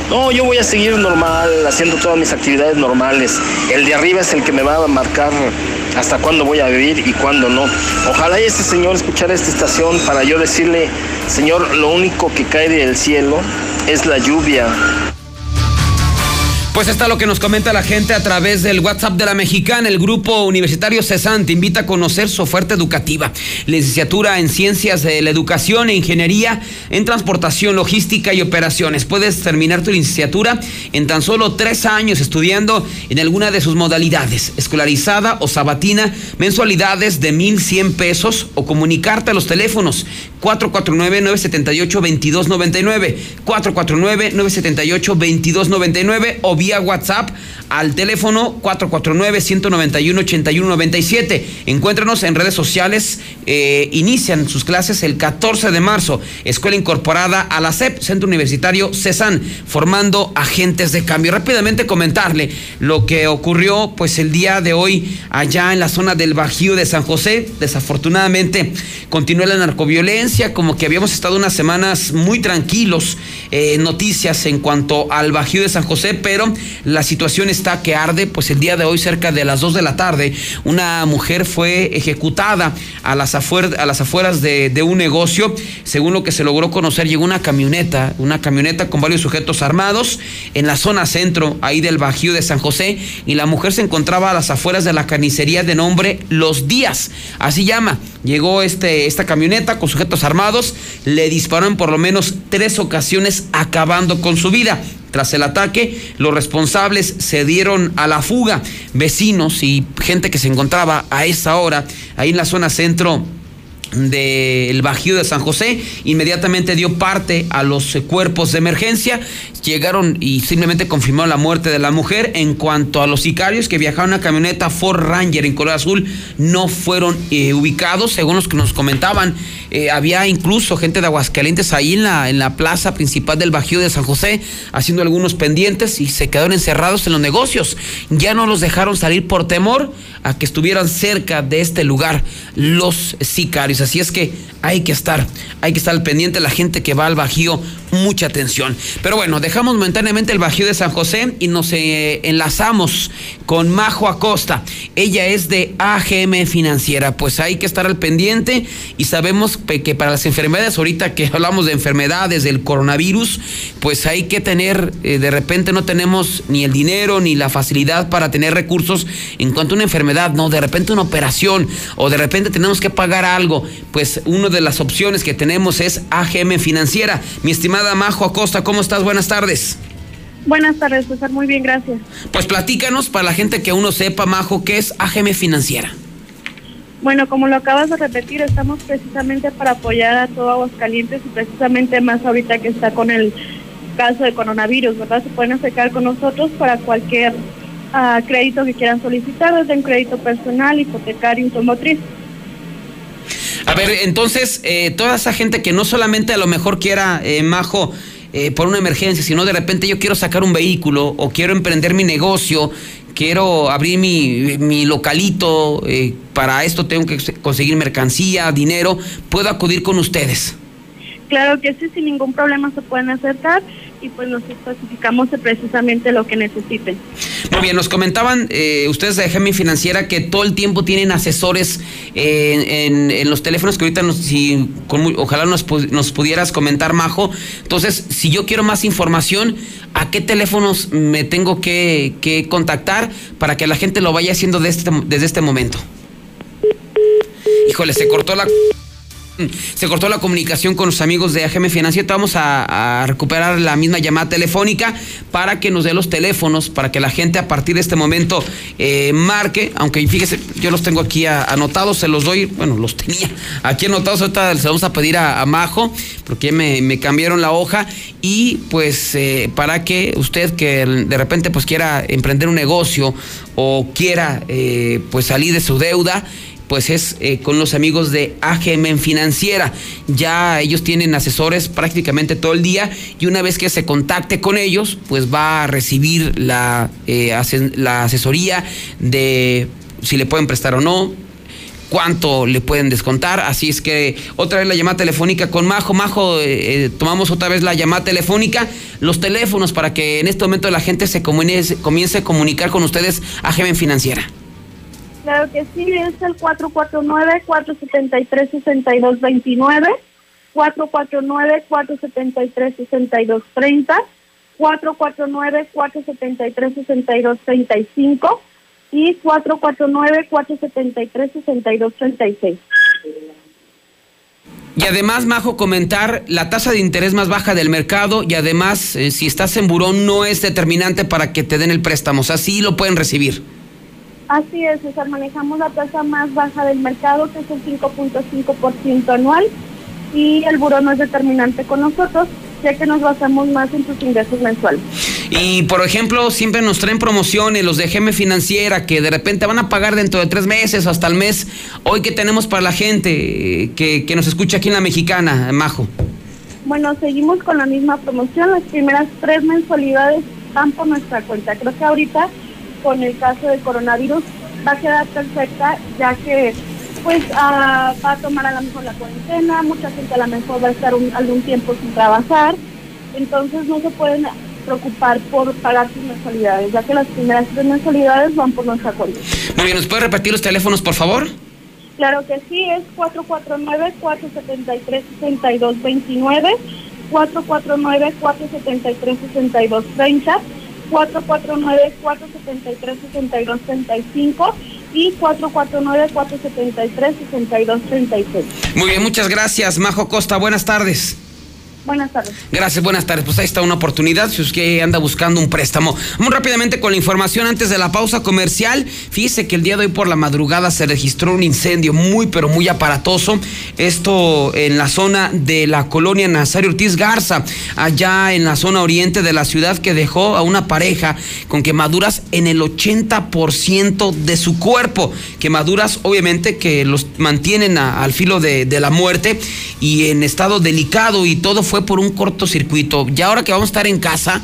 Speaker 58: no, yo voy a seguir normal, haciendo todas mis actividades normales. El de arriba es el que me va a marcar hasta cuándo voy a vivir y cuándo no. Ojalá ese señor escuchara esta estación para yo decirle, Señor, lo único que cae del cielo es la lluvia.
Speaker 1: Pues está lo que nos comenta la gente a través del WhatsApp de la Mexicana. El grupo universitario CESAN te invita a conocer su oferta educativa. Licenciatura en Ciencias de la Educación e Ingeniería en Transportación, Logística y Operaciones. Puedes terminar tu licenciatura en tan solo tres años estudiando en alguna de sus modalidades, escolarizada o sabatina, mensualidades de 1,100 pesos o comunicarte a los teléfonos 449-978-2299, 449-978-2299 o vía WhatsApp al teléfono 449-191-8197. Encuéntranos en redes sociales. Eh, inician sus clases el 14 de marzo. Escuela incorporada a la CEP, Centro Universitario CESAN, formando agentes de cambio. Rápidamente comentarle lo que ocurrió pues el día de hoy allá en la zona del Bajío de San José. Desafortunadamente continúa la narcoviolencia, como que habíamos estado unas semanas muy tranquilos, eh, noticias en cuanto al Bajío de San José, pero la situación está que arde, pues el día de hoy cerca de las 2 de la tarde, una mujer fue ejecutada a las, afueras, a las afueras de, de un negocio, según lo que se logró conocer, llegó una camioneta, una camioneta con varios sujetos armados en la zona centro, ahí del Bajío de San José, y la mujer se encontraba a las afueras de la carnicería de nombre Los Días, así llama, llegó este, esta camioneta con sujetos armados, le dispararon por lo menos tres ocasiones acabando con su vida. Tras el ataque, los responsables se dieron a la fuga. Vecinos y gente que se encontraba a esa hora ahí en la zona centro del Bajío de San José, inmediatamente dio parte a los cuerpos de emergencia, llegaron y simplemente confirmaron la muerte de la mujer. En cuanto a los sicarios que viajaron una camioneta Ford Ranger en color azul, no fueron eh, ubicados, según los que nos comentaban. Eh, había incluso gente de Aguascalientes ahí en la, en la plaza principal del Bajío de San José, haciendo algunos pendientes y se quedaron encerrados en los negocios. Ya no los dejaron salir por temor a que estuvieran cerca de este lugar los sicarios. Así es que hay que estar, hay que estar al pendiente la gente que va al Bajío, mucha atención. Pero bueno, dejamos momentáneamente el Bajío de San José y nos eh, enlazamos con Majo Acosta. Ella es de AGM Financiera, pues hay que estar al pendiente y sabemos que para las enfermedades, ahorita que hablamos de enfermedades, del coronavirus, pues hay que tener, eh, de repente no tenemos ni el dinero ni la facilidad para tener recursos en cuanto a una enfermedad, ¿no? De repente una operación o de repente tenemos que pagar algo, pues una de las opciones que tenemos es AGM Financiera. Mi estimada Majo Acosta, ¿cómo estás? Buenas tardes.
Speaker 59: Buenas tardes, César. Muy bien, gracias.
Speaker 1: Pues platícanos para la gente que uno sepa, Majo, qué es AGM Financiera.
Speaker 59: Bueno, como lo acabas de repetir, estamos precisamente para apoyar a todo Aguascalientes y precisamente más ahorita que está con el caso de coronavirus, ¿verdad? Se pueden acercar con nosotros para cualquier ah, crédito que quieran solicitar, desde un crédito personal, hipotecario, automotriz.
Speaker 1: A ver, entonces, eh, toda esa gente que no solamente a lo mejor quiera, eh, Majo, eh, por una emergencia, sino de repente yo quiero sacar un vehículo o quiero emprender mi negocio, quiero abrir mi, mi localito, eh, para esto tengo que conseguir mercancía, dinero, puedo acudir con ustedes.
Speaker 59: Claro que sí, sin ningún problema se pueden acercar y pues nos especificamos precisamente lo que necesiten.
Speaker 1: Muy bien, nos comentaban eh, ustedes de Gemi Financiera que todo el tiempo tienen asesores eh, en, los teléfonos que ahorita si, ojalá nos, pudieras comentar, Majo. Entonces, si yo quiero más información, ¿a qué teléfonos me tengo que, que contactar para que la gente lo vaya haciendo desde este, desde este momento? Híjole, se cortó la se cortó la comunicación con los amigos de AGM Financiera. Vamos a, a, recuperar la misma llamada telefónica para que nos dé los teléfonos, para que la gente a partir de este momento eh, marque. Aunque fíjese, yo los tengo aquí anotados, se los doy. Bueno, los tenía aquí anotados. Ahorita les vamos a pedir a, a Majo, porque me, me, cambiaron la hoja. Y pues eh, para que usted que de repente pues quiera emprender un negocio o quiera eh, pues salir de su deuda pues es eh, con los amigos de AGM Financiera. Ya ellos tienen asesores prácticamente todo el día y una vez que se contacte con ellos, pues va a recibir la, eh, la asesoría de si le pueden prestar o no, cuánto le pueden descontar. Así es que otra vez la llamada telefónica con Majo. Majo, eh, eh, tomamos otra vez la llamada telefónica, los teléfonos para que en este momento la gente se comience a comunicar con ustedes a Gemen Financiera.
Speaker 60: Claro que sí, es el 449-473-6229, 449-473-6230, 449-473-6235 y 449-473-6236.
Speaker 1: Y además, Majo, comentar la tasa de interés más baja del mercado y además, eh, si estás en burón, no es determinante para que te den el préstamo, o sea, sí lo pueden recibir.
Speaker 60: Así es, César, manejamos la tasa más baja del mercado, que es el 5.5% anual, y el burón no es determinante con nosotros, ya que nos basamos más en tus ingresos mensuales.
Speaker 1: Y por ejemplo, siempre nos traen promociones los de GM Financiera que de repente van a pagar dentro de tres meses o hasta el mes. Hoy, ¿qué tenemos para la gente eh, que, que nos escucha aquí en la Mexicana, Majo?
Speaker 60: Bueno, seguimos con la misma promoción. Las primeras tres mensualidades van por nuestra cuenta. Creo que ahorita, con el caso del coronavirus, va a quedar perfecta, ya que pues ah, va a tomar a lo mejor la cuarentena, mucha gente a lo mejor va a estar algún tiempo sin trabajar, entonces no se pueden preocupar por pagar sus mensualidades, ya que las primeras tres mensualidades van por nuestra cuenta.
Speaker 1: Muy bien, ¿nos puede repetir los teléfonos, por favor?
Speaker 60: Claro que sí, es 449-473-6229, 449-473-6230, 449-473-6235 y 449-473-6236.
Speaker 1: Muy bien, muchas gracias, Majo Costa. Buenas tardes.
Speaker 60: Buenas tardes.
Speaker 1: Gracias, buenas tardes. Pues ahí está una oportunidad si usted anda buscando un préstamo. Muy rápidamente con la información antes de la pausa comercial. Fíjese que el día de hoy por la madrugada se registró un incendio muy, pero muy aparatoso. Esto en la zona de la colonia Nazario Ortiz Garza, allá en la zona oriente de la ciudad, que dejó a una pareja con quemaduras en el 80% de su cuerpo. Quemaduras, obviamente, que los mantienen al filo de, de la muerte y en estado delicado y todo fue por un cortocircuito. Ya ahora que vamos a estar en casa,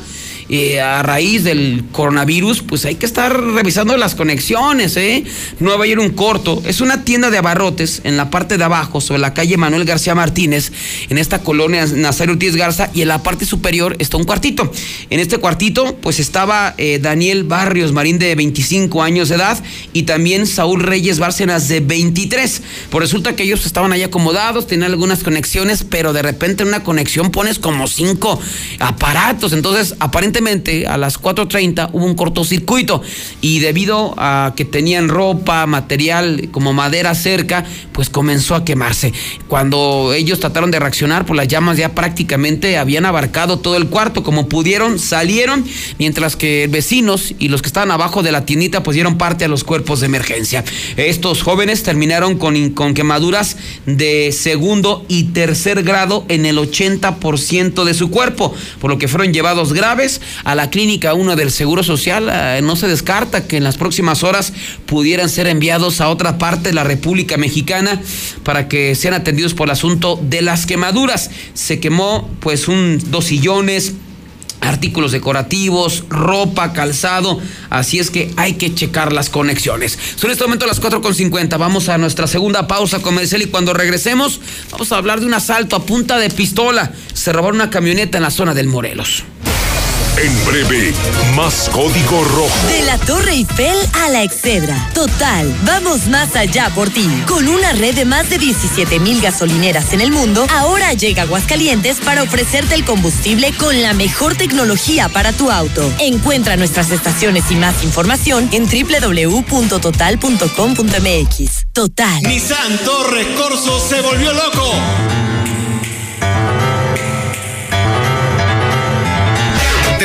Speaker 1: eh, a raíz del coronavirus, pues hay que estar revisando las conexiones, ¿eh? No va a ir un corto. Es una tienda de abarrotes en la parte de abajo, sobre la calle Manuel García Martínez, en esta colonia Nazario Ortiz Garza, y en la parte superior está un cuartito. En este cuartito, pues estaba eh, Daniel Barrios Marín, de 25 años de edad, y también Saúl Reyes Bárcenas, de 23. Pues resulta que ellos estaban ahí acomodados, tenían algunas conexiones, pero de repente en una conexión pones como cinco aparatos. Entonces, aparentemente a las 4.30 hubo un cortocircuito y debido a que tenían ropa, material como madera cerca, pues comenzó a quemarse. Cuando ellos trataron de reaccionar, pues las llamas ya prácticamente habían abarcado todo el cuarto. Como pudieron, salieron, mientras que vecinos y los que estaban abajo de la tiendita pues dieron parte a los cuerpos de emergencia. Estos jóvenes terminaron con, con quemaduras de segundo y tercer grado en el 80% de su cuerpo, por lo que fueron llevados graves a la clínica 1 del Seguro Social. Eh, no se descarta que en las próximas horas pudieran ser enviados a otra parte de la República Mexicana para que sean atendidos por el asunto de las quemaduras. Se quemó pues un dos sillones, artículos decorativos, ropa, calzado. Así es que hay que checar las conexiones. Son en este momento las 4.50. Vamos a nuestra segunda pausa comercial y cuando regresemos vamos a hablar de un asalto a punta de pistola. Se robaron una camioneta en la zona del Morelos.
Speaker 40: En breve, más código rojo.
Speaker 61: De la Torre Eiffel a la Excedra. Total, vamos más allá por ti. Con una red de más de 17 mil gasolineras en el mundo, ahora llega Aguascalientes para ofrecerte el combustible con la mejor tecnología para tu auto. Encuentra nuestras estaciones y más información en www.total.com.mx. Total.
Speaker 32: Nissan Torres Corso se volvió loco.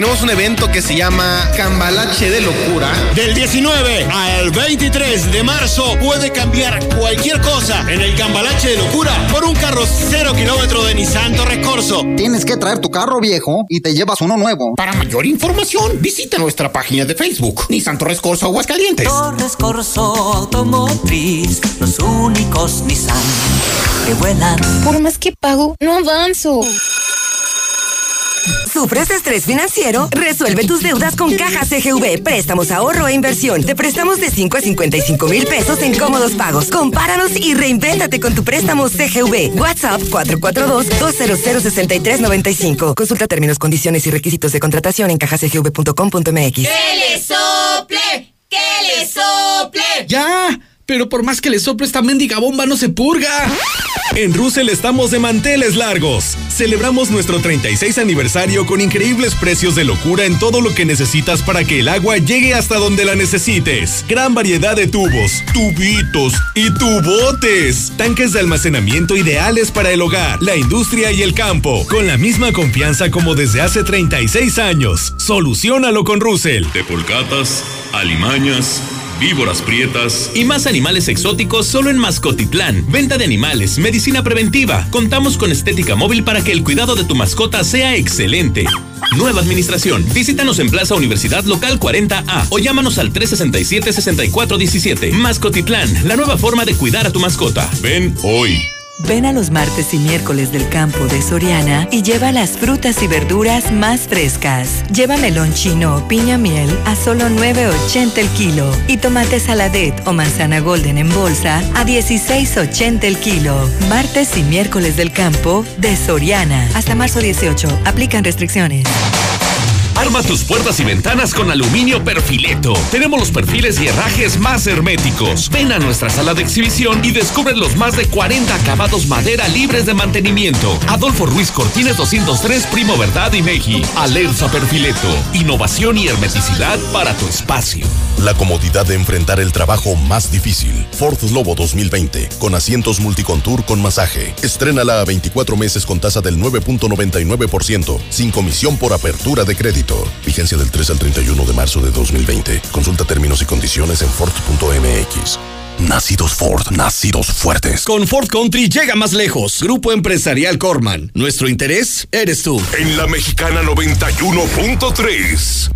Speaker 62: Tenemos un evento que se llama Cambalache de Locura.
Speaker 32: Del 19 al 23 de marzo puede cambiar cualquier cosa en el Cambalache de Locura por un carro cero kilómetro de Nissan Torres Corso.
Speaker 63: Tienes que traer tu carro viejo y te llevas uno nuevo.
Speaker 64: Para mayor información, visita nuestra página de Facebook, Nissan Torres Corso Aguascalientes.
Speaker 29: Torres Corso Automotriz, los únicos Nissan que vuelan.
Speaker 65: Por más que pago, no avanzo.
Speaker 52: ¿Sufres de estrés financiero? Resuelve tus deudas con Caja CGV. Préstamos, ahorro e inversión. Te prestamos de 5 a 55 mil pesos en cómodos pagos. Compáranos y reinvéntate con tu préstamo CGV. WhatsApp 442-200-6395. Consulta términos, condiciones y requisitos de contratación en cajacgv.com.mx.
Speaker 45: ¡Que le sople! ¡Que le sople!
Speaker 61: ¡Ya! Pero por más que le sople esta mendiga bomba no se purga.
Speaker 66: En Russell estamos de manteles largos. Celebramos nuestro 36 aniversario con increíbles precios de locura en todo lo que necesitas para que el agua llegue hasta donde la necesites. Gran variedad de tubos, tubitos y tubotes. Tanques de almacenamiento ideales para el hogar, la industria y el campo. Con la misma confianza como desde hace 36 años. Solucionalo con Russell.
Speaker 67: De polcatas, alimañas víboras prietas
Speaker 61: y más animales exóticos solo en Mascotitlán. Venta de animales, medicina preventiva. Contamos con estética móvil para que el cuidado de tu mascota sea excelente. Nueva administración. Visítanos en Plaza Universidad Local 40A o llámanos al 367-6417. Mascotitlán, la nueva forma de cuidar a tu mascota.
Speaker 67: Ven hoy.
Speaker 44: Ven a los martes y miércoles del campo de Soriana y lleva las frutas y verduras más frescas. Lleva melón chino o piña miel a solo 9.80 el kilo y tomate saladet o manzana golden en bolsa a 16.80 el kilo. Martes y miércoles del campo de Soriana. Hasta marzo 18. Aplican restricciones.
Speaker 19: Arma tus puertas y ventanas con aluminio perfileto. Tenemos los perfiles y herrajes más herméticos. Ven a nuestra sala de exhibición y descubre los más de 40 acabados madera libres de mantenimiento. Adolfo Ruiz Cortines 203, Primo Verdad y Meji. Alerza Perfileto. Innovación y hermeticidad para tu espacio.
Speaker 68: La comodidad de enfrentar el trabajo más difícil. Ford Lobo 2020. Con asientos multicontour con masaje. Estrénala a 24 meses con tasa del 9.99%. Sin comisión por apertura de crédito. Vigencia del 3 al 31 de marzo de 2020. Consulta términos y condiciones en Ford.mx. Nacidos Ford, nacidos fuertes.
Speaker 61: Con Ford Country llega más lejos. Grupo Empresarial Corman. Nuestro interés eres tú.
Speaker 40: En la Mexicana 91.3.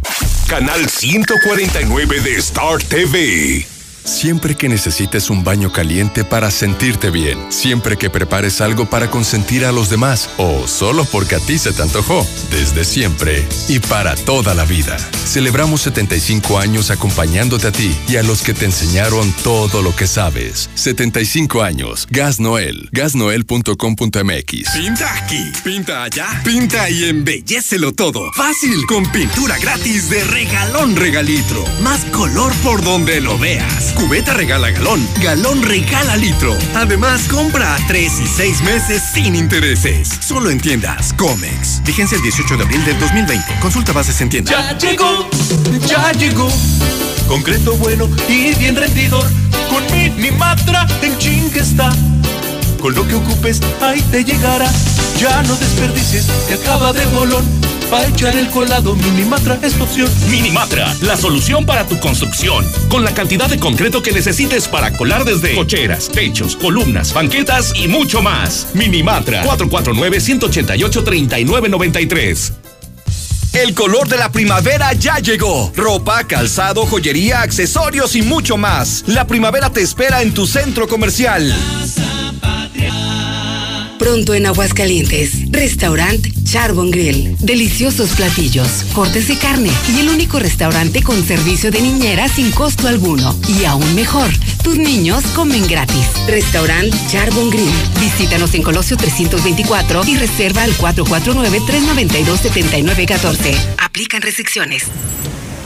Speaker 40: Canal 149 de Star TV.
Speaker 57: Siempre que necesites un baño caliente para sentirte bien, siempre que prepares algo para consentir a los demás o solo porque a ti se te antojó, desde siempre y para toda la vida. Celebramos 75 años acompañándote a ti y a los que te enseñaron todo lo que sabes. 75 años. Gas Noel. Gasnoel.com.mx.
Speaker 66: Pinta aquí, pinta allá, pinta y embellecelo todo. Fácil, con pintura gratis de regalón regalitro. Más color por donde lo veas. Cubeta regala galón, galón regala litro. Además, compra a 3 y 6 meses sin intereses. Solo en tiendas Comex. Vigencia el 18 de abril del 2020. Consulta bases en tiendas.
Speaker 47: Ya llegó, ya llegó. Concreto bueno y bien rendidor. Con Minimatra en chingue está. Con lo que ocupes, ahí te llegará. Ya no desperdicies, te acaba de bolón. Para echar el colado, Minimatra es tu opción.
Speaker 19: Minimatra, la solución para tu construcción. Con la cantidad de concreto que necesites para colar desde cocheras, techos, columnas, banquetas y mucho más. Minimatra, 449-188-3993.
Speaker 61: El color de la primavera ya llegó. Ropa, calzado, joyería, accesorios y mucho más. La primavera te espera en tu centro comercial.
Speaker 52: Pronto en Aguascalientes, Restaurant Charbon Grill. Deliciosos platillos, cortes de carne y el único restaurante con servicio de niñera sin costo alguno. Y aún mejor, tus niños comen gratis. Restaurant Charbon Grill. Visítanos en Colosio 324 y reserva al 449-392-7914. Aplican restricciones.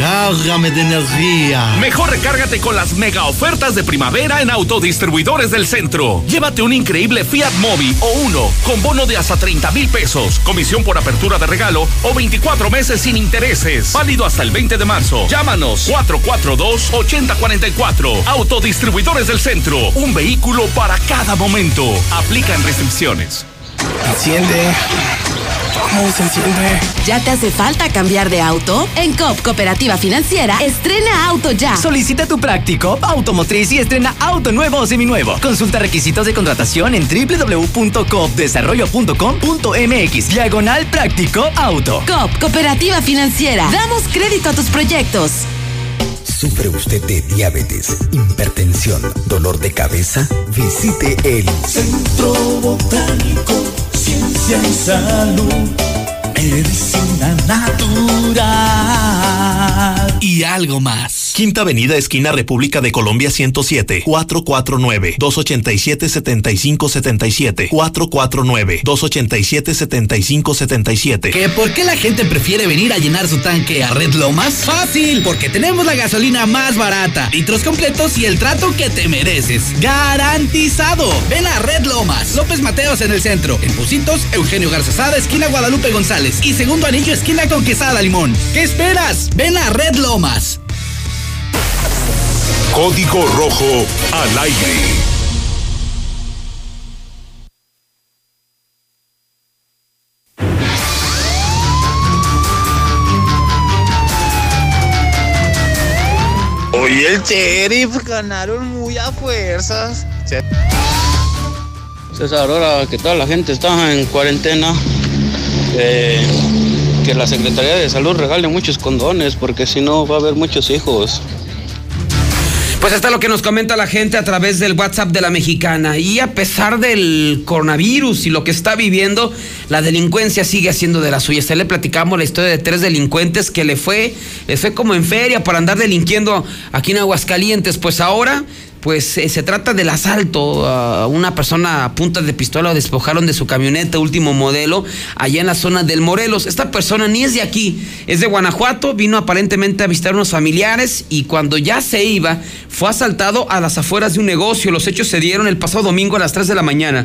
Speaker 25: Cárgame de energía.
Speaker 19: Mejor recárgate con las mega ofertas de primavera en Autodistribuidores del Centro. Llévate un increíble Fiat Mobi o uno con bono de hasta 30 mil pesos, comisión por apertura de regalo o 24 meses sin intereses. Válido hasta el 20 de marzo. Llámanos 442-8044. Autodistribuidores del Centro. Un vehículo para cada momento. Aplican restricciones.
Speaker 69: Enciende. ¿Cómo se enciende?
Speaker 20: ¿Ya te hace falta cambiar de auto? En COP Cooperativa Financiera, estrena auto ya.
Speaker 70: Solicita tu práctico automotriz y estrena auto nuevo o seminuevo. Consulta requisitos de contratación en www.coopdesarrollo.com.mx. Diagonal práctico auto.
Speaker 20: COP Cooperativa Financiera. Damos crédito a tus proyectos.
Speaker 32: ¿Sufre usted de diabetes, hipertensión, dolor de cabeza? Visite el
Speaker 71: Centro Botánico, Ciencia y Salud, Medicina Natural.
Speaker 47: Y algo más. Quinta Avenida, esquina República de Colombia 107, 449-287-7577, 449-287-7577.
Speaker 61: ¿Que por qué la gente prefiere venir a llenar su tanque a Red Lomas? Fácil, porque tenemos la gasolina más barata, litros completos y el trato que te mereces. ¡Garantizado! Ven a Red Lomas, López Mateos en el centro, en Pusitos, Eugenio Garzazada, esquina Guadalupe González y segundo anillo, esquina con Quesada Limón. ¿Qué esperas? Ven a Red Lomas.
Speaker 40: Código Rojo al aire.
Speaker 35: Hoy el sheriff ganaron muy a fuerzas.
Speaker 72: César, ahora que toda la gente está en cuarentena, eh, que la Secretaría de Salud regale muchos condones, porque si no va a haber muchos hijos.
Speaker 1: Pues está lo que nos comenta la gente a través del WhatsApp de la mexicana. Y a pesar del coronavirus y lo que está viviendo, la delincuencia sigue haciendo de la suya. Se le platicamos la historia de tres delincuentes que le fue, le fue como en feria para andar delinquiendo aquí en Aguascalientes. Pues ahora pues eh, se trata del asalto a una persona a punta de pistola despojaron de su camioneta último modelo allá en la zona del Morelos. Esta persona ni es de aquí, es de Guanajuato, vino aparentemente a visitar unos familiares y cuando ya se iba fue asaltado a las afueras de un negocio. Los hechos se dieron el pasado domingo a las 3 de la mañana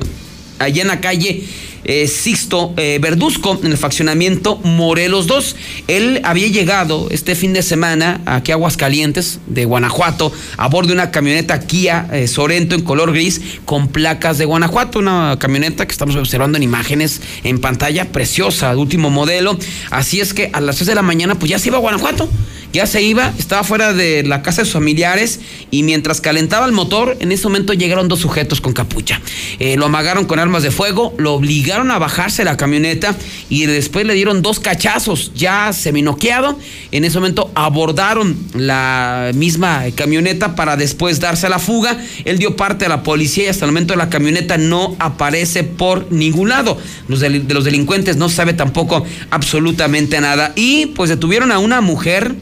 Speaker 1: allá en la calle eh, Sixto eh, Verduzco, en el faccionamiento Morelos 2. Él había llegado este fin de semana aquí a Aguascalientes, de Guanajuato, a bordo de una camioneta Kia eh, Sorento en color gris con placas de Guanajuato, una camioneta que estamos observando en imágenes en pantalla, preciosa, último modelo. Así es que a las 3 de la mañana, pues ya se iba a Guanajuato ya se iba, estaba fuera de la casa de sus familiares y mientras calentaba el motor, en ese momento llegaron dos sujetos con capucha. Eh, lo amagaron con armas de fuego, lo obligaron a bajarse la camioneta y después le dieron dos cachazos, ya seminoqueado. En ese momento abordaron la misma camioneta para después darse a la fuga. Él dio parte a la policía y hasta el momento la camioneta no aparece por ningún lado. Los de los delincuentes no sabe tampoco absolutamente nada. Y pues detuvieron a una mujer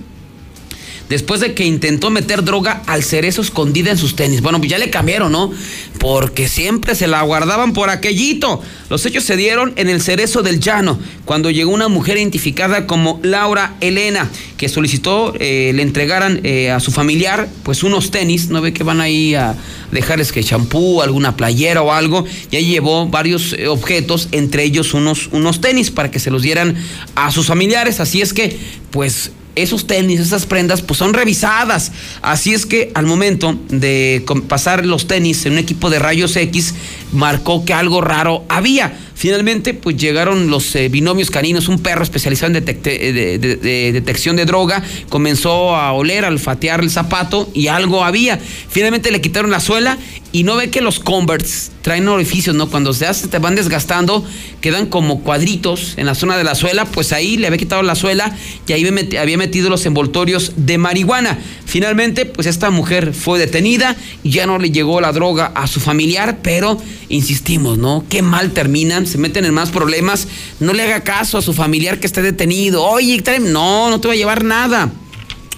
Speaker 1: después de que intentó meter droga al cerezo escondida en sus tenis. Bueno, pues ya le cambiaron, ¿no? Porque siempre se la guardaban por aquellito. Los hechos se dieron en el cerezo del llano, cuando llegó una mujer identificada como Laura Elena, que solicitó eh, le entregaran eh, a su familiar pues unos tenis, ¿no ve que van ahí a dejarles que champú, alguna playera o algo? Ya llevó varios eh, objetos, entre ellos unos, unos tenis para que se los dieran a sus familiares. Así es que, pues esos tenis, esas prendas, pues son revisadas. Así es que al momento de pasar los tenis en un equipo de rayos X, marcó que algo raro había. Finalmente, pues llegaron los eh, binomios caninos, un perro especializado en eh, de, detección de droga, comenzó a oler, al fatear el zapato y algo había. Finalmente le quitaron la suela y no ve que los Converts traen orificios, ¿no? Cuando se hace, te van desgastando, quedan como cuadritos en la zona de la suela, pues ahí le había quitado la suela y ahí había metido los envoltorios de marihuana. Finalmente, pues esta mujer fue detenida, ya no le llegó la droga a su familiar, pero insistimos, ¿no? Qué mal terminan, se meten en más problemas, no le haga caso a su familiar que esté detenido, oye, no, no te va a llevar nada.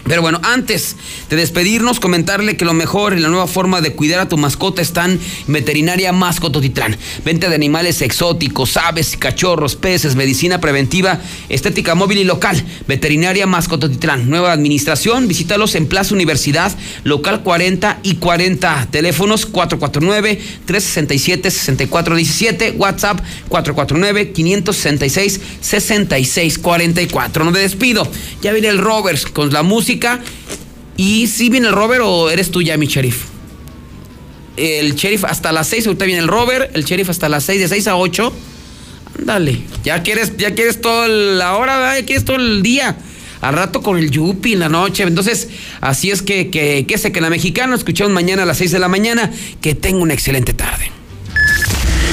Speaker 1: Pero bueno, antes de despedirnos, comentarle que lo mejor y la nueva forma de cuidar a tu mascota están Veterinaria Mascototitlán. Venta de animales exóticos, aves, cachorros, peces, medicina preventiva, estética móvil y local. Veterinaria Mascototitlán. Nueva administración, visítalos en Plaza Universidad, local 40 y 40. Teléfonos 449-367-6417, WhatsApp 449-566-6644. No me despido. Ya viene el Rovers con la música ¿Y si viene el rover o eres tú ya, mi sheriff? El sheriff hasta las 6, ahorita viene el rover, el sheriff hasta las 6, de 6 a 8. Ándale, ya quieres, ya quieres toda la hora, ya quieres todo el día. Al rato con el yupi en la noche. Entonces, así es que, que, que que la mexicana escuchamos mañana a las 6 de la mañana. Que tenga una excelente tarde.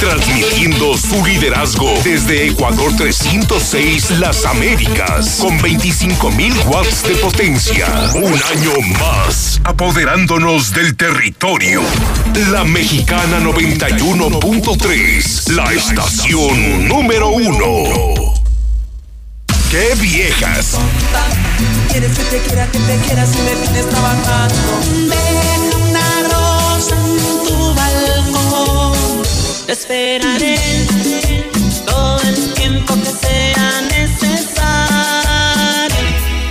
Speaker 40: Transmitiendo su liderazgo desde Ecuador 306 Las Américas con 25.000 watts de potencia. Un año más apoderándonos del territorio. La Mexicana 91.3, la estación número uno. ¡Qué viejas!
Speaker 73: Quieres que te quiera, que te quiera si me vienes trabajando. Te esperaré todo el tiempo que sea necesario.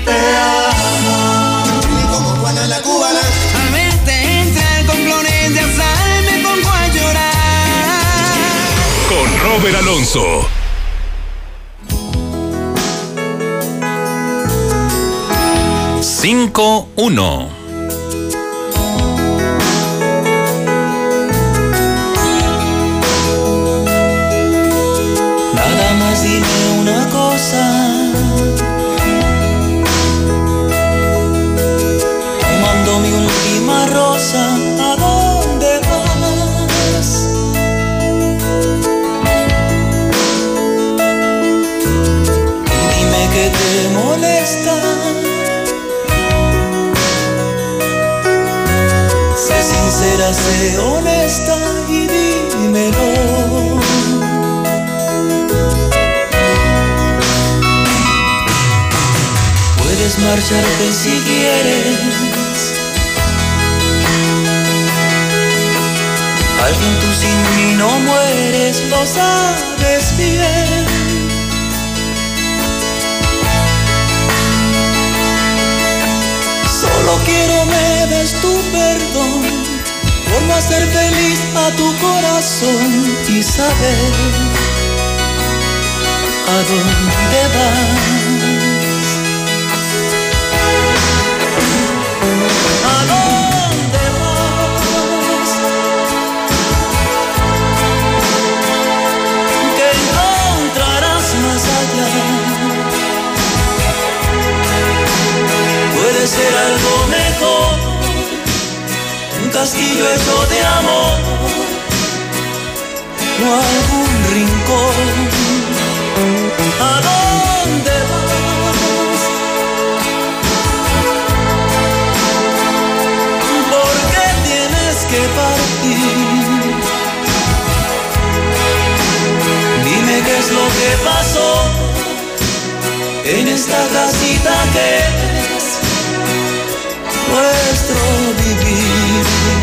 Speaker 73: Te amo. Y como Juana la cubana. Al verte entrar con flores de azar me pongo a llorar.
Speaker 40: Con Robert Alonso.
Speaker 74: Cinco uno.
Speaker 73: Sincera, sé honesta y dímelo. Puedes marcharte si quieres. Alguien tú sin mí no mueres, lo sabes bien. Solo quiero me des tu perdón no hacer feliz a tu corazón y saber a dónde vas. ¿A dónde vas? ¿Qué encontrarás más allá? Puede ser algo mejor, castillo hecho de amor, o algún rincón. ¿A dónde vas? ¿Por qué tienes que partir? Dime qué es lo que pasó en esta casita que es nuestro vivir. You.